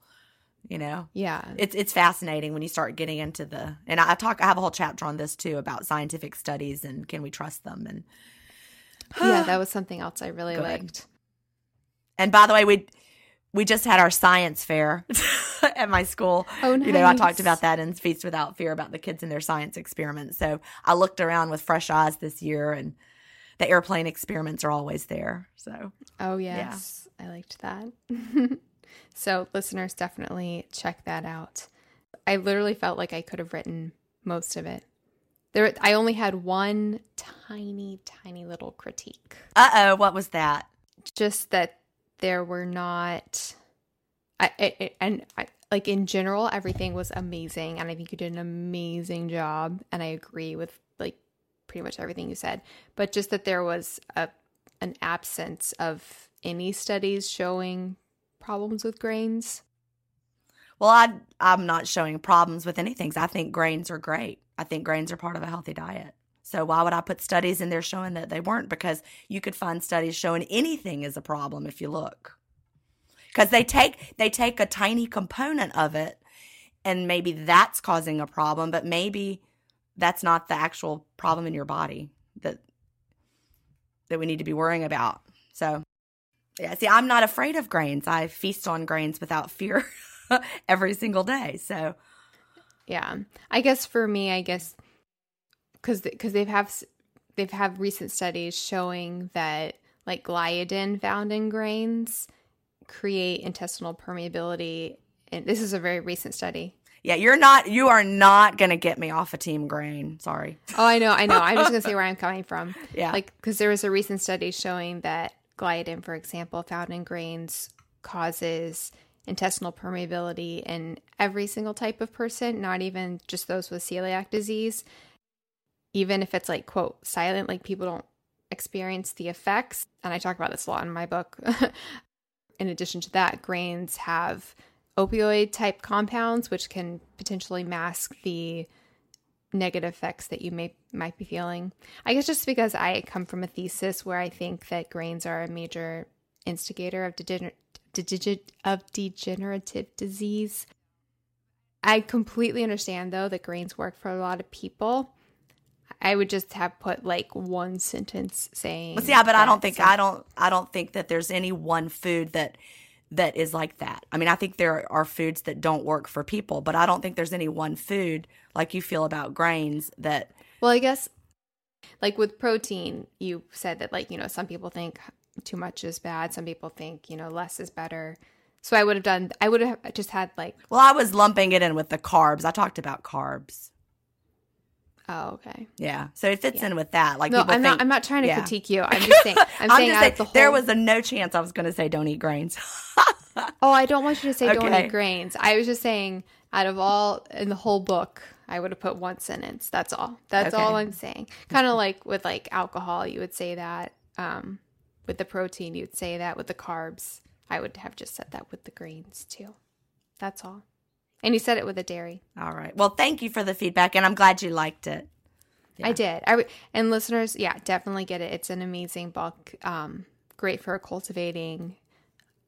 You know, yeah. it's it's fascinating when you start getting into the and I talk. I have a whole chapter on this too about scientific studies and can we trust them and yeah, that was something else I really Good. liked. and by the way we we just had our science fair at my school. Oh, nice. You know, I talked about that in Feast Without Fear about the kids and their science experiments. So I looked around with fresh eyes this year, and the airplane experiments are always there. So Oh, yes. I liked that. so, listeners, definitely check that out. I literally felt like I could have written most of it. There, I only had one tiny, tiny little critique. uh oh, what was that? Just that there were not, I, and I, like in general, everything was amazing, and I think you did an amazing job. And I agree with like pretty much everything you said, but just that there was a an absence of any studies showing problems with grains. Well, I I'm not showing problems with anything. I think grains are great. I think grains are part of a healthy diet. So why would I put studies in there showing that they weren't? Because you could find studies showing anything is a problem if you look. Because they take they take a tiny component of it, and maybe that's causing a problem, but maybe that's not the actual problem in your body that that we need to be worrying about. So yeah, see, I'm not afraid of grains. I feast on grains without fear every single day. So Yeah, I guess for me, I guess because because they've have they've have recent studies showing that like gliadin found in grains create intestinal permeability. And this is a very recent study. yeah, you're not you are not gonna get me off a team grain. Sorry. Oh, I know, I know. I'm just gonna say where I'm coming from. Yeah. Like, because there was a recent study showing that gliadin, for example, found in grains causes intestinal permeability in every single type of person, not even just those with celiac disease. Even if it's like, quote, silent, like people don't experience the effects. And I talk about this a lot in my book. in addition to that, grains have opioid type compounds, which can potentially mask the negative effects that you may might be feeling. I guess just because I come from a thesis where I think that grains are a major instigator of degener- dege- of degenerative disease. I completely understand though that grains work for a lot of people. I would just have put like one sentence saying. Well, see, yeah, but I don't think some- I don't I don't think that there's any one food that that is like that. I mean, I think there are foods that don't work for people, but I don't think there's any one food like you feel about grains that Well, I guess like with protein, you said that like, you know, some people think too much is bad, some people think, you know, less is better. So I would have done I would have just had like well, I was lumping it in with the carbs. I talked about carbs. Oh, okay. Yeah, so it fits Yeah. in with that. Like No, I'm think, not. I'm not trying to yeah. critique you. I'm just saying. I'm, I'm saying saying the whole, there was a no chance I was going to say don't eat grains. Oh, I don't want you to say don't eat grains. I was just saying out of all in the whole book, I would have put one sentence. That's all. That's all I'm saying. Kind of like with like alcohol, you would say that. Um, with the protein, you'd say that. With the carbs, I would have just said that with the grains too. That's all. And you said it with a dairy. All right. Well, thank you for the feedback, and I'm glad you liked it. I did. I w- and listeners, yeah, definitely get it. It's an amazing book. Um, great for cultivating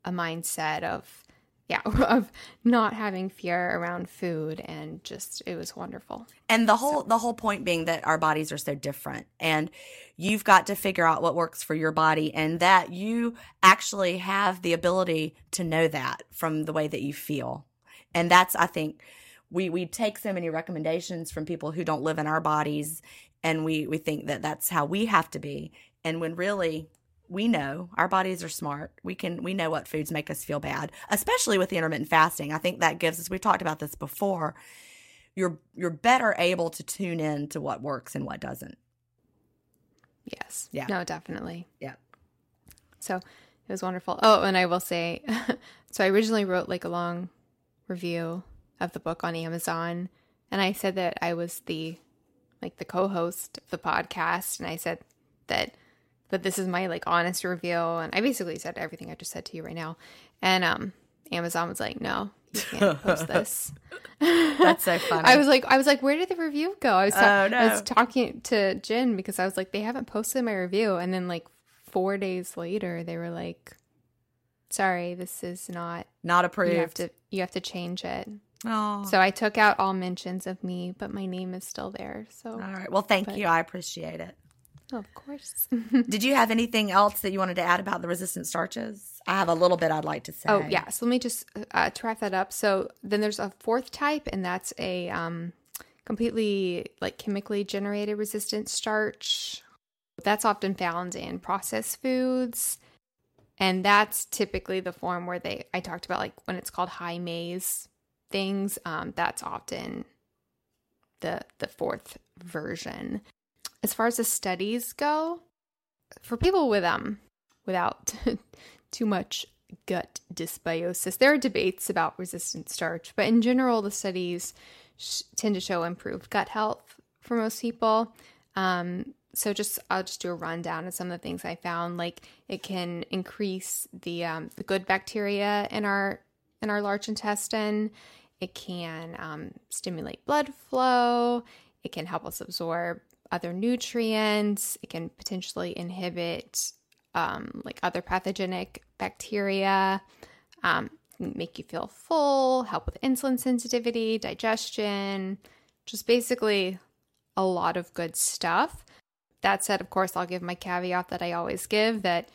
a mindset of, yeah, of not having fear around food, and just it was wonderful. And the whole the whole point being that our bodies are so different and you've got to figure out what works for your body and that you actually have the ability to know that from the way that you feel. And that's I think we we take so many recommendations from people who don't live in our bodies and we we think that that's how we have to be and when really we know our bodies are smart. We can we know what foods make us feel bad, especially with the intermittent fasting. I think that gives us we've talked about this before you're you're better able to tune in to what works and what doesn't. Yes. Yeah. No, definitely. Yeah. So it was wonderful. Oh, and I will say, so I originally wrote like a long review of the book on Amazon, and I said that I was the like the co-host of the podcast, and I said that that this is my like honest review, and I basically said everything I just said to you right now, and um, Amazon was like, no, you can't post this. That's so funny. I was like, I was like, where did the review go? I was, ta- Oh, no. I was talking to Gin because I was like, they haven't posted my review, and then like four days later, they were like, sorry, this is not. Not You approved. have to, you have to change it. oh. So I took out all mentions of me, but my name is still there. So All right. Well, thank But- you. I appreciate it. of course. Did you have anything else that you wanted to add about the resistant starches? I have a little bit I'd like to say. Oh yeah. So let me just uh, to wrap that up. So then there's a fourth type, and that's a um, completely like chemically generated resistant starch. That's often found in processed foods, and that's typically the form where they I talked about like when it's called Hi-Maize things. Um, that's often the the fourth version. As far as the studies go, for people with um without too much gut dysbiosis. There are debates about resistant starch, but in general, the studies sh- tend to show improved gut health for most people. Um, so just I'll just do a rundown of some of the things I found. Like it can increase the um, the good bacteria in our in our large intestine. It can um, stimulate blood flow. It can help us absorb other nutrients. It can potentially inhibit um, like other pathogenic bacteria, um, make you feel full, help with insulin sensitivity, digestion, just basically a lot of good stuff. That said, of course, I'll give my caveat that I always give that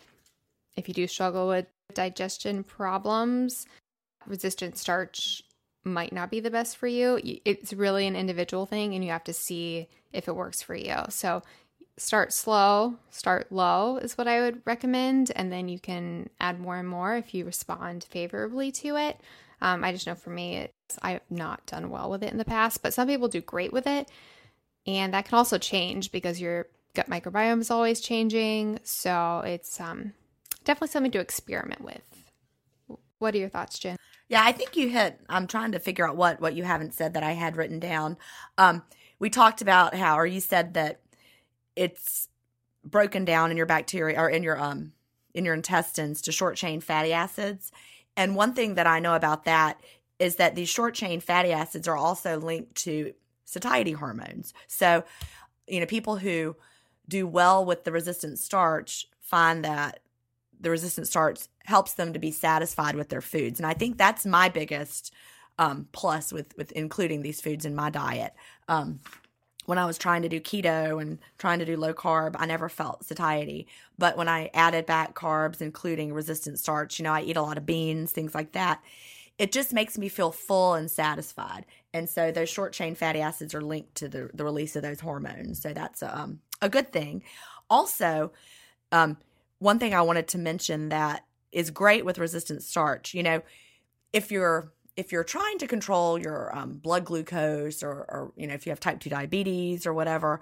if you do struggle with digestion problems, resistant starch might not be the best for you. It's really an individual thing, and you have to see if it works for you. So, start slow, start low is what I would recommend, and then you can add more and more if you respond favorably to it. Um, I just know for me, it's, I have not done well with it in the past, but some people do great with it, and that can also change because your gut microbiome is always changing. So it's um, definitely something to experiment with. What are your thoughts, Gin? Yeah, I think you hit. I'm trying to figure out what what you haven't said that I had written down. Um, we talked about how, or you said that it's broken down in your bacteria or in your um in your intestines to short chain fatty acids. And one thing that I know about that is that these short chain fatty acids are also linked to satiety hormones. So, you know, people who do well with the resistant starch find that the resistant starch helps them to be satisfied with their foods. And I think that's my biggest um, plus with with including these foods in my diet. Um, when I was trying to do keto and trying to do low carb, I never felt satiety. But when I added back carbs, including resistant starch, you know, I eat a lot of beans, things like that. It just makes me feel full and satisfied. And so those short chain fatty acids are linked to the, the release of those hormones. So that's um, a good thing. Also, um, one thing I wanted to mention that is great with resistant starch, you know, if you're if you're trying to control your um, blood glucose or, or you know if you have type 2 diabetes or whatever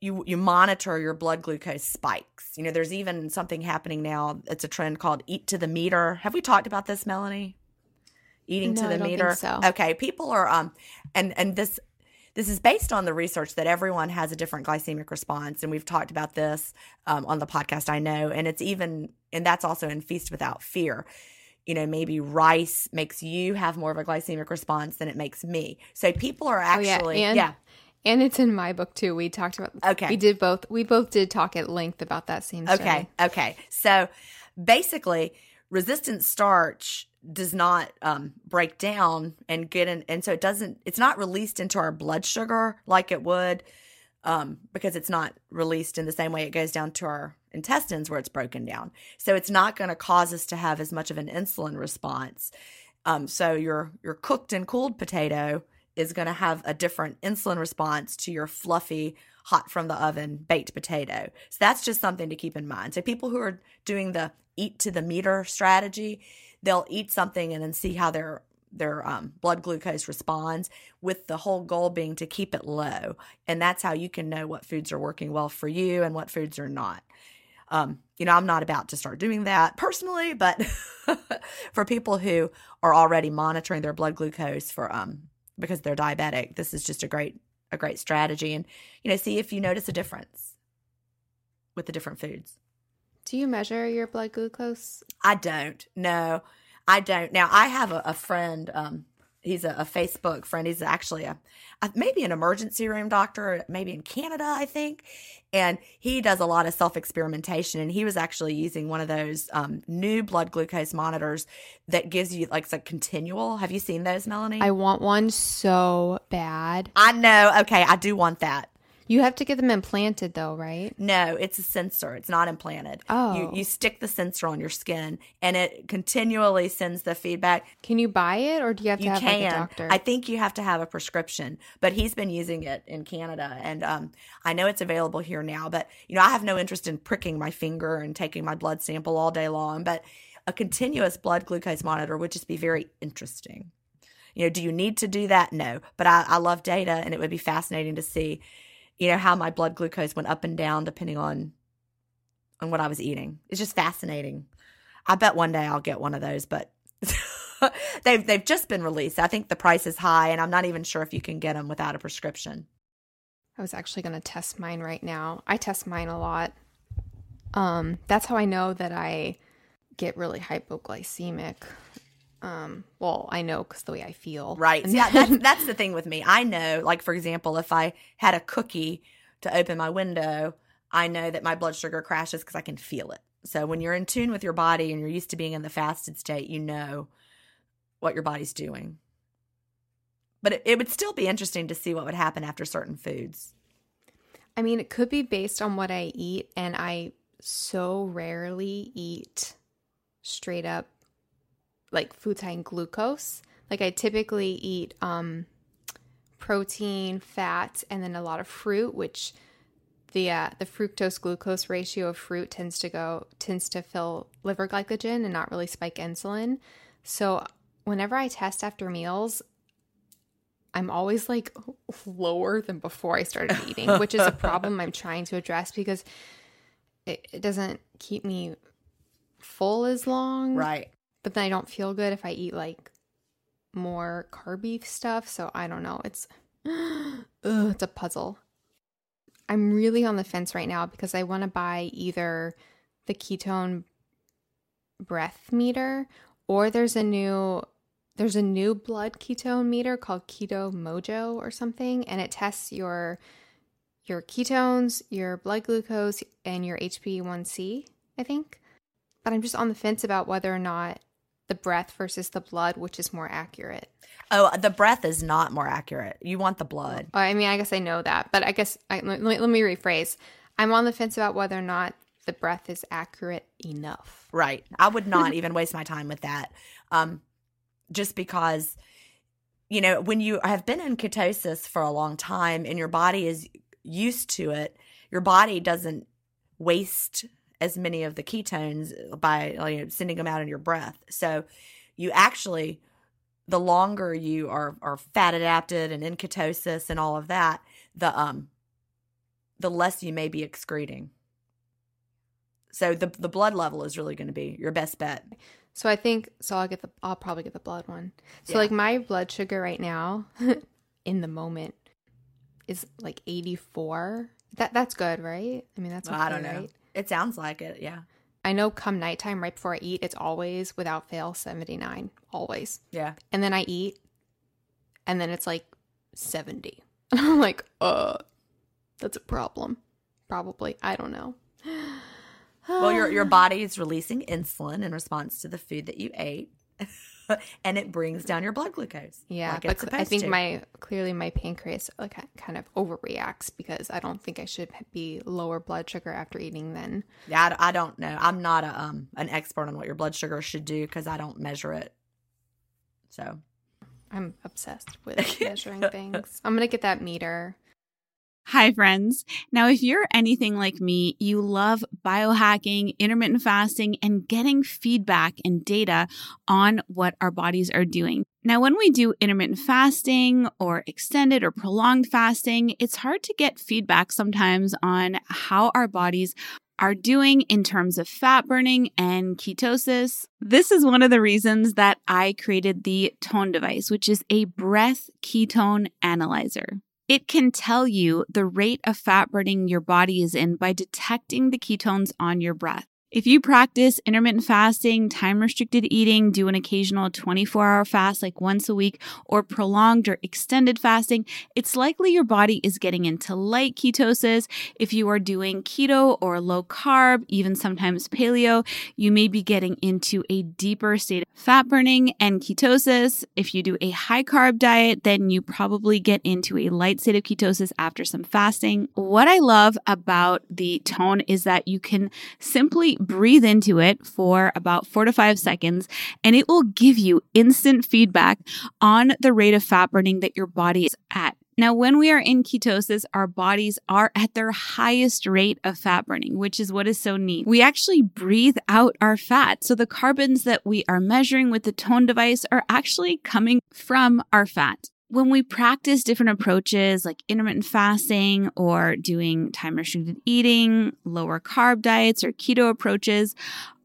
you you monitor your blood glucose spikes. You know there's even something happening now. It's a trend called eat to the meter. Have we talked about this melanie? Eating No, to the meter? so. okay people are um and and this this is based on the research that everyone has a different glycemic response and we've talked about this um, on the podcast i know and it's even and that's also in feast without fear you know maybe rice makes you have more of a glycemic response than it makes me so people are Oh, yeah, actually and- yeah And it's in my book too. We talked about Okay. We did both we both did talk at length about that same study. Okay. Okay. So basically, resistant starch does not um, break down and get in, and so it doesn't. It's not released into our blood sugar like it would, um, because it's not released in the same way it goes down to our intestines where it's broken down. So it's not going to cause us to have as much of an insulin response. Um, so your your cooked and cooled potato is going to have a different insulin response to your fluffy hot from the oven baked potato. So that's just something to keep in mind. So people who are doing the eat to the meter strategy, they'll eat something and then see how their their um, blood glucose responds with the whole goal being to keep it low. And that's how you can know what foods are working well for you and what foods are not. Um, you know i'm not about to start doing that personally but for people who are already monitoring their blood glucose for um because they're diabetic this is just a great a great strategy. And you know see if you notice a difference with the different foods Do you measure your blood glucose? I don't. No, I don't. Now I have a, a friend. Um, he's a, a Facebook friend. He's actually a, a maybe an emergency room doctor, maybe in Canada, I think. And he does a lot of self experimentation. And he was actually using one of those um, new blood glucose monitors that gives you like it's a continual. Have you seen those, Melanie? I want one so bad. I know. Okay, I do want that. You have to get them implanted though, right? No, it's a sensor. It's not implanted. Oh. You you stick the sensor on your skin and it continually sends the feedback. Can you buy it or do you have to You have can. like a doctor? I think you have to have a prescription, but he's been using it in Canada and um I know it's available here now, but you know, I have no interest in pricking my finger and taking my blood sample all day long, but a continuous blood glucose monitor would just be very interesting. You know, do you need to do that? No, but I, I love data and it would be fascinating to see, you know, how my blood glucose went up and down depending on on what I was eating. It's just fascinating. I bet one day I'll get one of those, but they've they've just been released. I think the price is high, and I'm not even sure if you can get them without a prescription. I was actually going to test mine right now. I test mine a lot. Um, that's how I know that I get really hypoglycemic. Um, well, I know because the way I feel. Right? And Yeah, that's that's the thing with me. I know, like for example, if I had a cookie to open my window, I know that my blood sugar crashes because I can feel it. So when you're in tune with your body and you're used to being in the fasted state, you know what your body's doing. But it, it would still be interesting to see what would happen after certain foods. I mean, it could be based on what I eat, and I so rarely eat straight up like foods high in glucose. Like I typically eat um protein, fat, and then a lot of fruit, which the uh, the fructose glucose ratio of fruit tends to go tends to fill liver glycogen and not really spike insulin. So whenever I test after meals, I'm always like lower than before I started eating, which is a problem I'm trying to address because it, it doesn't keep me full as long. Right. But then I don't feel good if I eat like more carby stuff. So I don't know. It's ugh, it's a puzzle. I'm really on the fence right now because I want to buy either the ketone breath meter or there's a new there's a new blood ketone meter called Keto Mojo or something and it tests your your ketones, your blood glucose and your HbA1c, I think. But I'm just on the fence about whether or not the breath versus the blood which is more accurate. Oh, the breath is not more accurate. You want the blood. Oh, I mean, I guess I know that, but I guess I, let, me, let me rephrase. I'm on the fence about whether or not the breath is accurate enough. Right. I would not even waste my time with that. Um, just because, you know, when you have been in ketosis for a long time and your body is used to it, your body doesn't waste as many of the ketones by you know, sending them out in your breath. So you actually the longer you are are fat adapted and in ketosis and all of that, the um the less you may be excreting. So the the blood level is really going to be your best bet. So I think so. I'll get the. I'll probably get the blood one. So Yeah. like my blood sugar right now, in the moment, is like eighty four. That that's good, right? I mean that's Well, I don't know. It sounds like it, yeah. I know come nighttime, right before I eat, it's always without fail seventy nine, always. Yeah. And then I eat, and then it's like seventy. And I'm like, uh, that's a problem. Probably. I don't know. Well, your your body is releasing insulin in response to the food that you ate. and it brings down your blood glucose. Yeah, like but I think to. my clearly my pancreas like kind of overreacts because I don't think I should be lower blood sugar after eating then. Yeah, I don't know. I'm not a um an expert on what your blood sugar should do because I don't measure it. So I'm obsessed with measuring things. I'm gonna get that meter. Hi, friends. Now, if you're anything like me, you love biohacking, intermittent fasting, and getting feedback and data on what our bodies are doing. Now, when we do intermittent fasting or extended or prolonged fasting, it's hard to get feedback sometimes on how our bodies are doing in terms of fat burning and ketosis. This is one of the reasons that I created the Tone device, which is a breath ketone analyzer. It can tell you the rate of fat burning your body is in by detecting the ketones on your breath. If you practice intermittent fasting, time restricted eating, do an occasional 24 hour fast like once a week, or prolonged or extended fasting, it's likely your body is getting into light ketosis. If you are doing keto or low carb, even sometimes paleo, you may be getting into a deeper state of fat burning and ketosis. If you do a high carb diet, then you probably get into a light state of ketosis after some fasting. What I love about the tone is that you can simply breathe into it for about four to five seconds, and it will give you instant feedback on the rate of fat burning that your body is at. Now, when we are in ketosis, our bodies are at their highest rate of fat burning, which is what is so neat. We actually breathe out our fat. So the carbons that we are measuring with the tone device are actually coming from our fat when we practice different approaches like intermittent fasting or doing time restricted eating, lower carb diets, or keto approaches,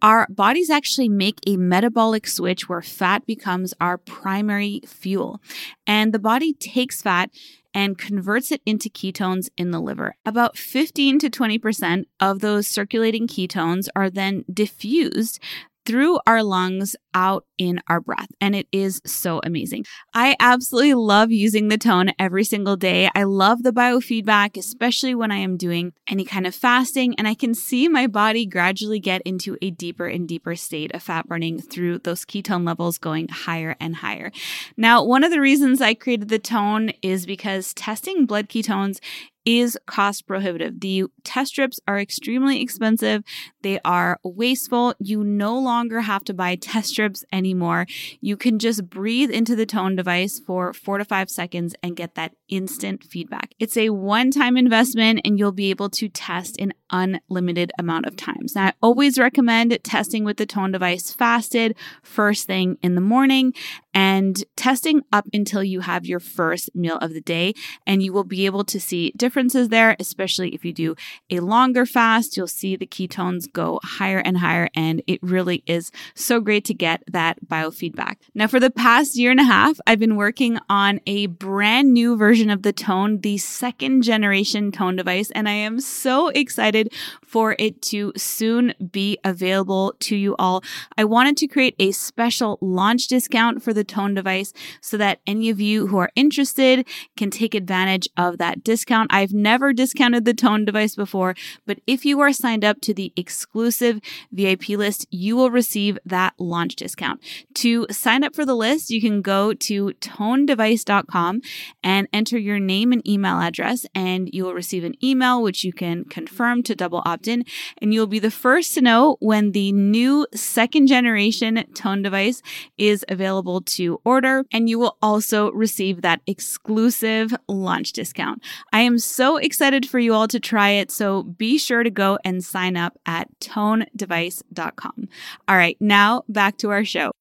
our bodies actually make a metabolic switch where fat becomes our primary fuel. And the body takes fat and converts it into ketones in the liver. About 15 to 20% of those circulating ketones are then diffused through our lungs out in our breath. And it is so amazing. I absolutely love using the tone every single day. I love the biofeedback, especially when I am doing any kind of fasting. And I can see my body gradually get into a deeper and deeper state of fat burning through those ketone levels going higher and higher. Now, one of the reasons I created the tone is because testing blood ketones is cost prohibitive. The test strips are extremely expensive. They are wasteful. You no longer have to buy test strips anymore. You can just breathe into the tone device for four to five seconds and get that instant feedback. It's a one time investment and you'll be able to test an unlimited amount of times. Now, I always recommend testing with the tone device fasted first thing in the morning and testing up until you have your first meal of the day. And you will be able to see differences there, especially if you do a longer fast. You'll see the ketones go higher and higher. And it really is so great to get that biofeedback. Now, for the past year and a half, I've been working on a brand new version of the tone, the second generation tone device. And I am so excited for it to soon be available to you all. I wanted to create a special launch discount for the tone device so that any of you who are interested can take advantage of that discount. I've never discounted the tone device before, but if you are signed up to the exclusive VIP list, you will receive that launch discount. To sign up for the list, you can go to tonedevice.com and enter your name and email address, and you will receive an email which you can confirm to double opt in, and you'll be the first to know when the new second generation tone device is available to order, and you will also receive that exclusive launch discount. I am so excited for you all to try it, so be sure to go and sign up at tonedevice.com. All right, now back to our show.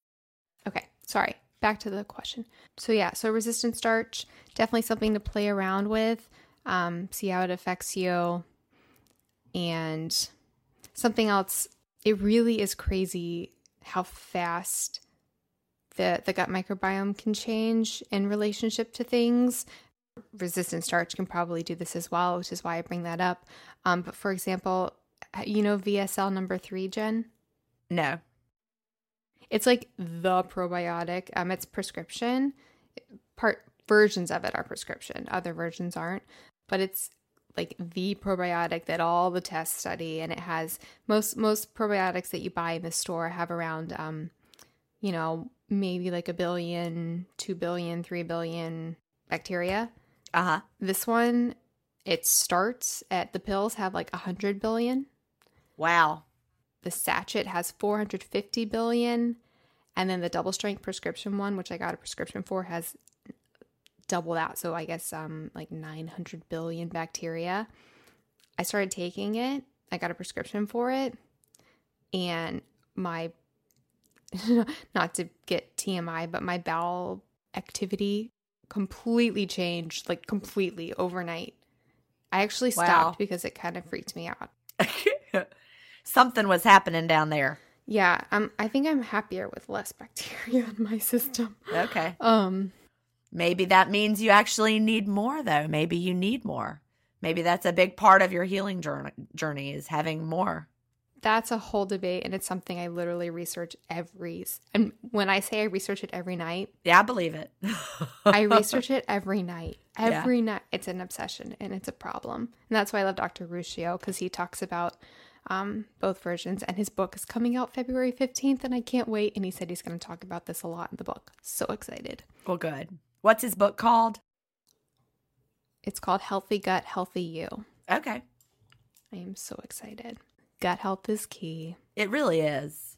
Okay, sorry. back to the question. So yeah, so resistant starch definitely something to play around with, um, see how it affects you, and something else. It really is crazy how fast the the gut microbiome can change in relationship to things. Resistant starch can probably do this as well, which is why I bring that up. Um, but for example, you know VSL number three, Gin. No. It's like the probiotic. Um, it's prescription. Part versions of it are prescription. Other versions aren't. But it's like the probiotic that all the tests study, and it has most most probiotics that you buy in the store have around, um, you know, maybe like a billion, two billion, three billion bacteria. Uh huh. This one, it starts at the pills have like a hundred billion. Wow. The sachet has 450 billion. And then the double strength prescription one, which I got a prescription for, has double that. So I guess um like 900 billion bacteria. I started taking it. I got a prescription for it. And my not to get TMI, but my bowel activity completely changed, like completely overnight. I actually stopped Wow. because it kind of freaked me out. Something was happening down there. Yeah, um, I think I'm happier with less bacteria in my system. Okay. Um, Maybe that means you actually need more, though. Maybe you need more. Maybe that's a big part of your healing journey, journey is having more. That's a whole debate, and it's something I literally research every. And when I say I research it every night, Yeah, I believe it. I research it every night. Yeah. Every night, it's an obsession and it's a problem, and that's why I love Dr. Ruscio because he talks about um, both versions. And his book is coming out February fifteenth, and I can't wait. And he said he's going to talk about this a lot in the book. So excited! well, good. What's his book called? It's called Healthy Gut, Healthy You. Okay. I am so excited. Gut health is key. It really is.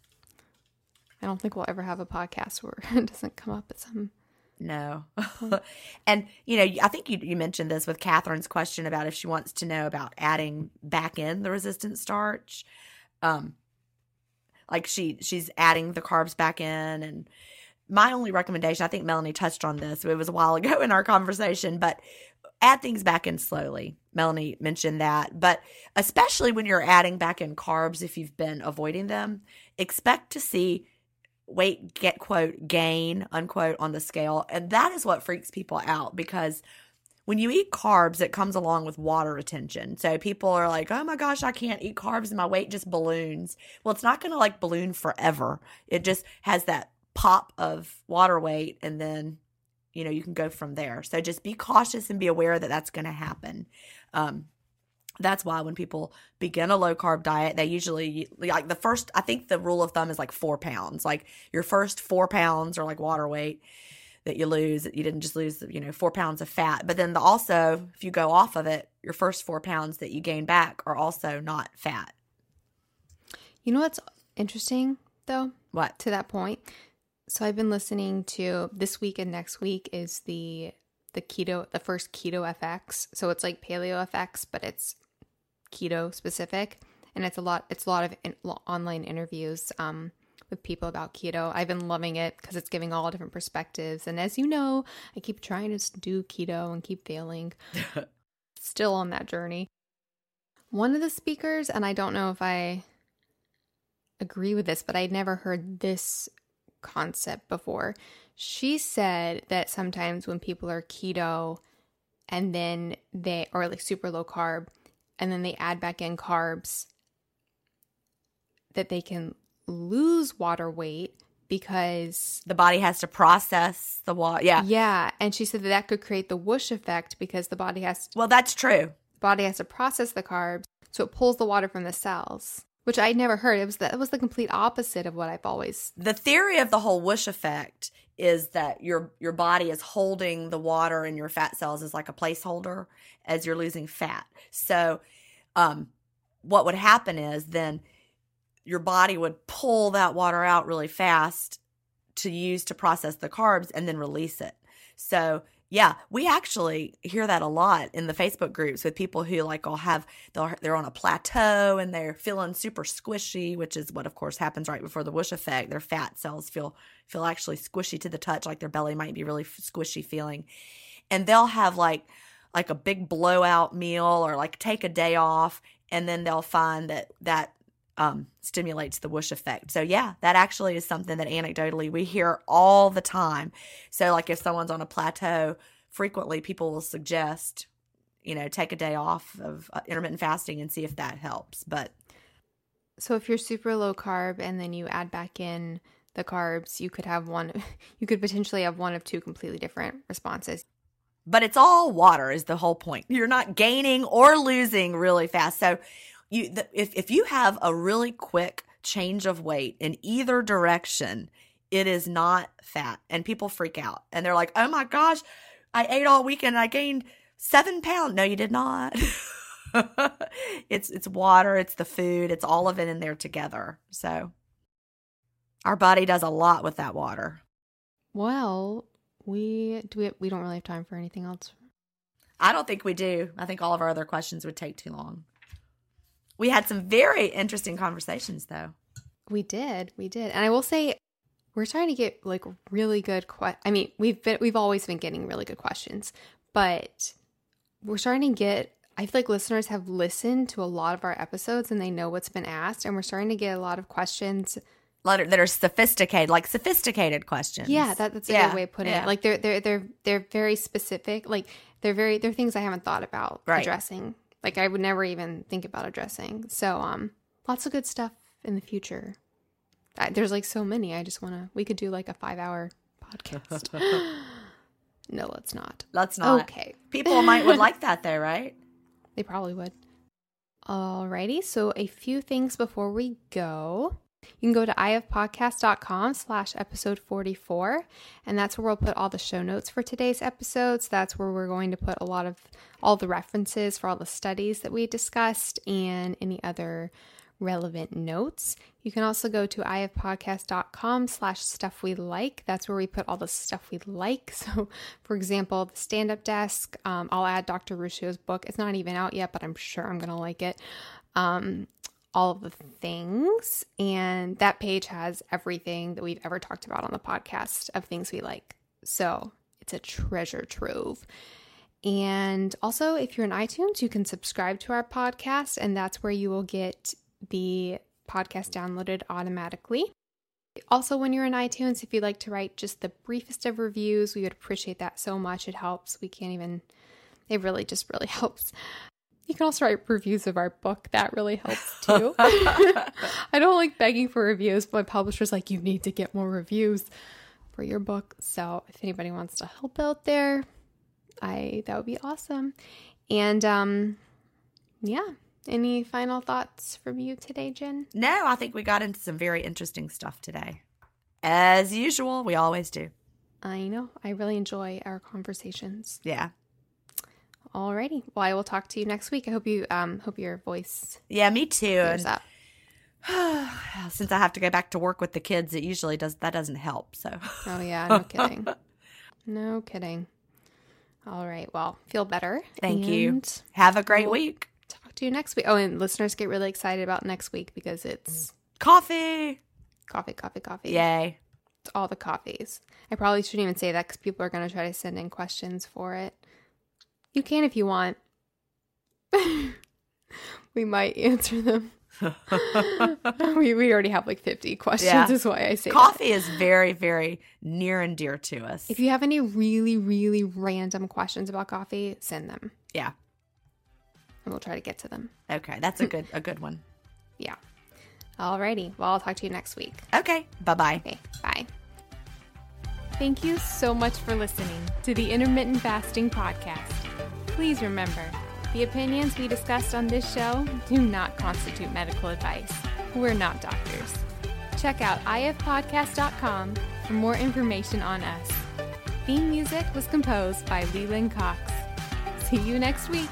I don't think we'll ever have a podcast where it doesn't come up at some. No. and, you know, I think you, you mentioned this with Catherine's question about if she wants to know about adding back in the resistant starch. Um, like she she's adding the carbs back in and my only recommendation i think melanie touched on this it was a while ago in our conversation but add things back in slowly melanie mentioned that but especially when you're adding back in carbs if you've been avoiding them expect to see weight get quote gain unquote on the scale. And that is what freaks people out because when you eat carbs it comes along with water retention. So people are like oh my gosh i can't eat carbs and my weight just balloons. Well it's not going to like balloon forever. It just has that pop of water weight and then you know you can go from there. So just be cautious and be aware that that's going to happen um, that's why when people begin a low carb diet they usually like the first i think the rule of thumb is like four pounds like your first four pounds are like water weight that you lose you didn't just lose you know four pounds of fat but then the, also if you go off of it your first four pounds that you gain back are also not fat You know what's interesting though? what To that point. So I've been listening to this week and next week is the the keto the first keto FX. So it's like paleo FX, but it's keto specific, and it's a lot. It's a lot of in, online interviews um, with people about keto. I've been loving it because it's giving all different perspectives. And as you know, I keep trying to do keto and keep failing. Still on that journey. One of the speakers, and I don't know if I agree with this, but I'd never heard this concept before. She said that sometimes when people are keto and then they, are like super low carb, and then they add back in carbs, that they can lose water weight because the body has to process the water yeah. Yeah and she said that that could create the whoosh effect because the body has to, well that's true. body has to process the carbs so it pulls the water from the cells which i'd never heard it was that was the complete opposite of what i've always the theory of the whole whoosh effect is that your your body is holding the water in your fat cells as like a placeholder as you're losing fat. So um what would happen is then your body would pull that water out really fast to use to process the carbs and then release it. So Yeah, we actually hear that a lot in the Facebook groups with people who like will have they're they're on a plateau and they're feeling super squishy, which is what of course happens right before the whoosh effect. Their fat cells feel feel actually squishy to the touch, like their belly might be really squishy feeling, and they'll have like like a big blowout meal or like take a day off, and then they'll find that that um, stimulates the whoosh effect. So yeah, that actually is something that anecdotally we hear all the time. So like if someone's on a plateau, frequently people will suggest, you know, take a day off of uh, intermittent fasting and see if that helps. But so if you're super low carb and then you add back in the carbs, you could have one you could potentially have one of two completely different responses. But it's all water is the whole point. You're not gaining or losing really fast. So you the, if if you have a really quick change of weight in either direction, it is not fat, and people freak out and they're like, "Oh my gosh, I ate all weekend and I gained seven pounds." No, you did not. it's it's water, it's the food, it's all of it in there together. So our body does a lot with that water. Well, we do we, we don't really have time for anything else. I don't think we do. I think all of our other questions would take too long. We had some very interesting conversations, though. We did, we did, and I will say, we're trying to get like really good. Que- I mean, we've been we've always been getting really good questions, but we're starting to get. I feel like listeners have listened to a lot of our episodes and they know what's been asked, and we're starting to get a lot of questions that are sophisticated, like sophisticated questions. Yeah, that, that's a yeah, good way of putting yeah. it. Like they're they're they're they're very specific. Like they're very they're things I haven't thought about right. addressing. Like I would never even think about addressing. So um lots of good stuff in the future. I, there's like so many. I just want to we could do like a 5-hour podcast. no, let's not. Let's not. Okay. People might would like that though, right? They probably would. Alrighty, so a few things before we go. You can go to ifpodcast.com slash episode 44, and that's where we'll put all the show notes for today's episodes. That's where we're going to put a lot of all the references for all the studies that we discussed and any other relevant notes. You can also go to ifpodcast.com slash stuff we like. That's where we put all the stuff we like. So, for example, the stand up desk, um, I'll add Dr. Ruscio's book. It's not even out yet, but I'm sure I'm going to like it. Um, all of the things. And that page has everything that we've ever talked about on the podcast of things we like. So it's a treasure trove. And also, if you're in iTunes, you can subscribe to our podcast, and that's where you will get the podcast downloaded automatically. Also, when you're in iTunes, if you'd like to write just the briefest of reviews, we would appreciate that so much. It helps. We can't even, it really just really helps. You can also write reviews of our book. That really helps too. I don't like begging for reviews, but my publisher's like, you need to get more reviews for your book. So if anybody wants to help out there, I that would be awesome. And um yeah. Any final thoughts from you today, Gin? No, I think we got into some very interesting stuff today. As usual, we always do. I know. I really enjoy our conversations. Yeah. Alrighty. Well, I will talk to you next week. I hope you um hope your voice. Yeah, me too. And since I have to go back to work with the kids, it usually does that doesn't help. So. Oh yeah, no kidding. no kidding. All right. Well, feel better. Thank you. Have a great we'll week. Talk to you next week. Oh, and listeners get really excited about next week because it's coffee. Coffee, coffee, coffee. Yay. It's all the coffees. I probably shouldn't even say that because people are going to try to send in questions for it. You can if you want. we might answer them. we, we already have like 50 questions, yeah. is why I say Coffee that. is very, very near and dear to us. If you have any really, really random questions about coffee, send them. Yeah. And we'll try to get to them. Okay. That's a good a good one. Yeah. Alrighty. Well, I'll talk to you next week. Okay. Bye-bye. Okay. Bye. Thank you so much for listening to the Intermittent Fasting Podcast. Please remember, the opinions we discussed on this show do not constitute medical advice. We're not doctors. Check out ifpodcast.com for more information on us. Theme music was composed by Leland Cox. See you next week.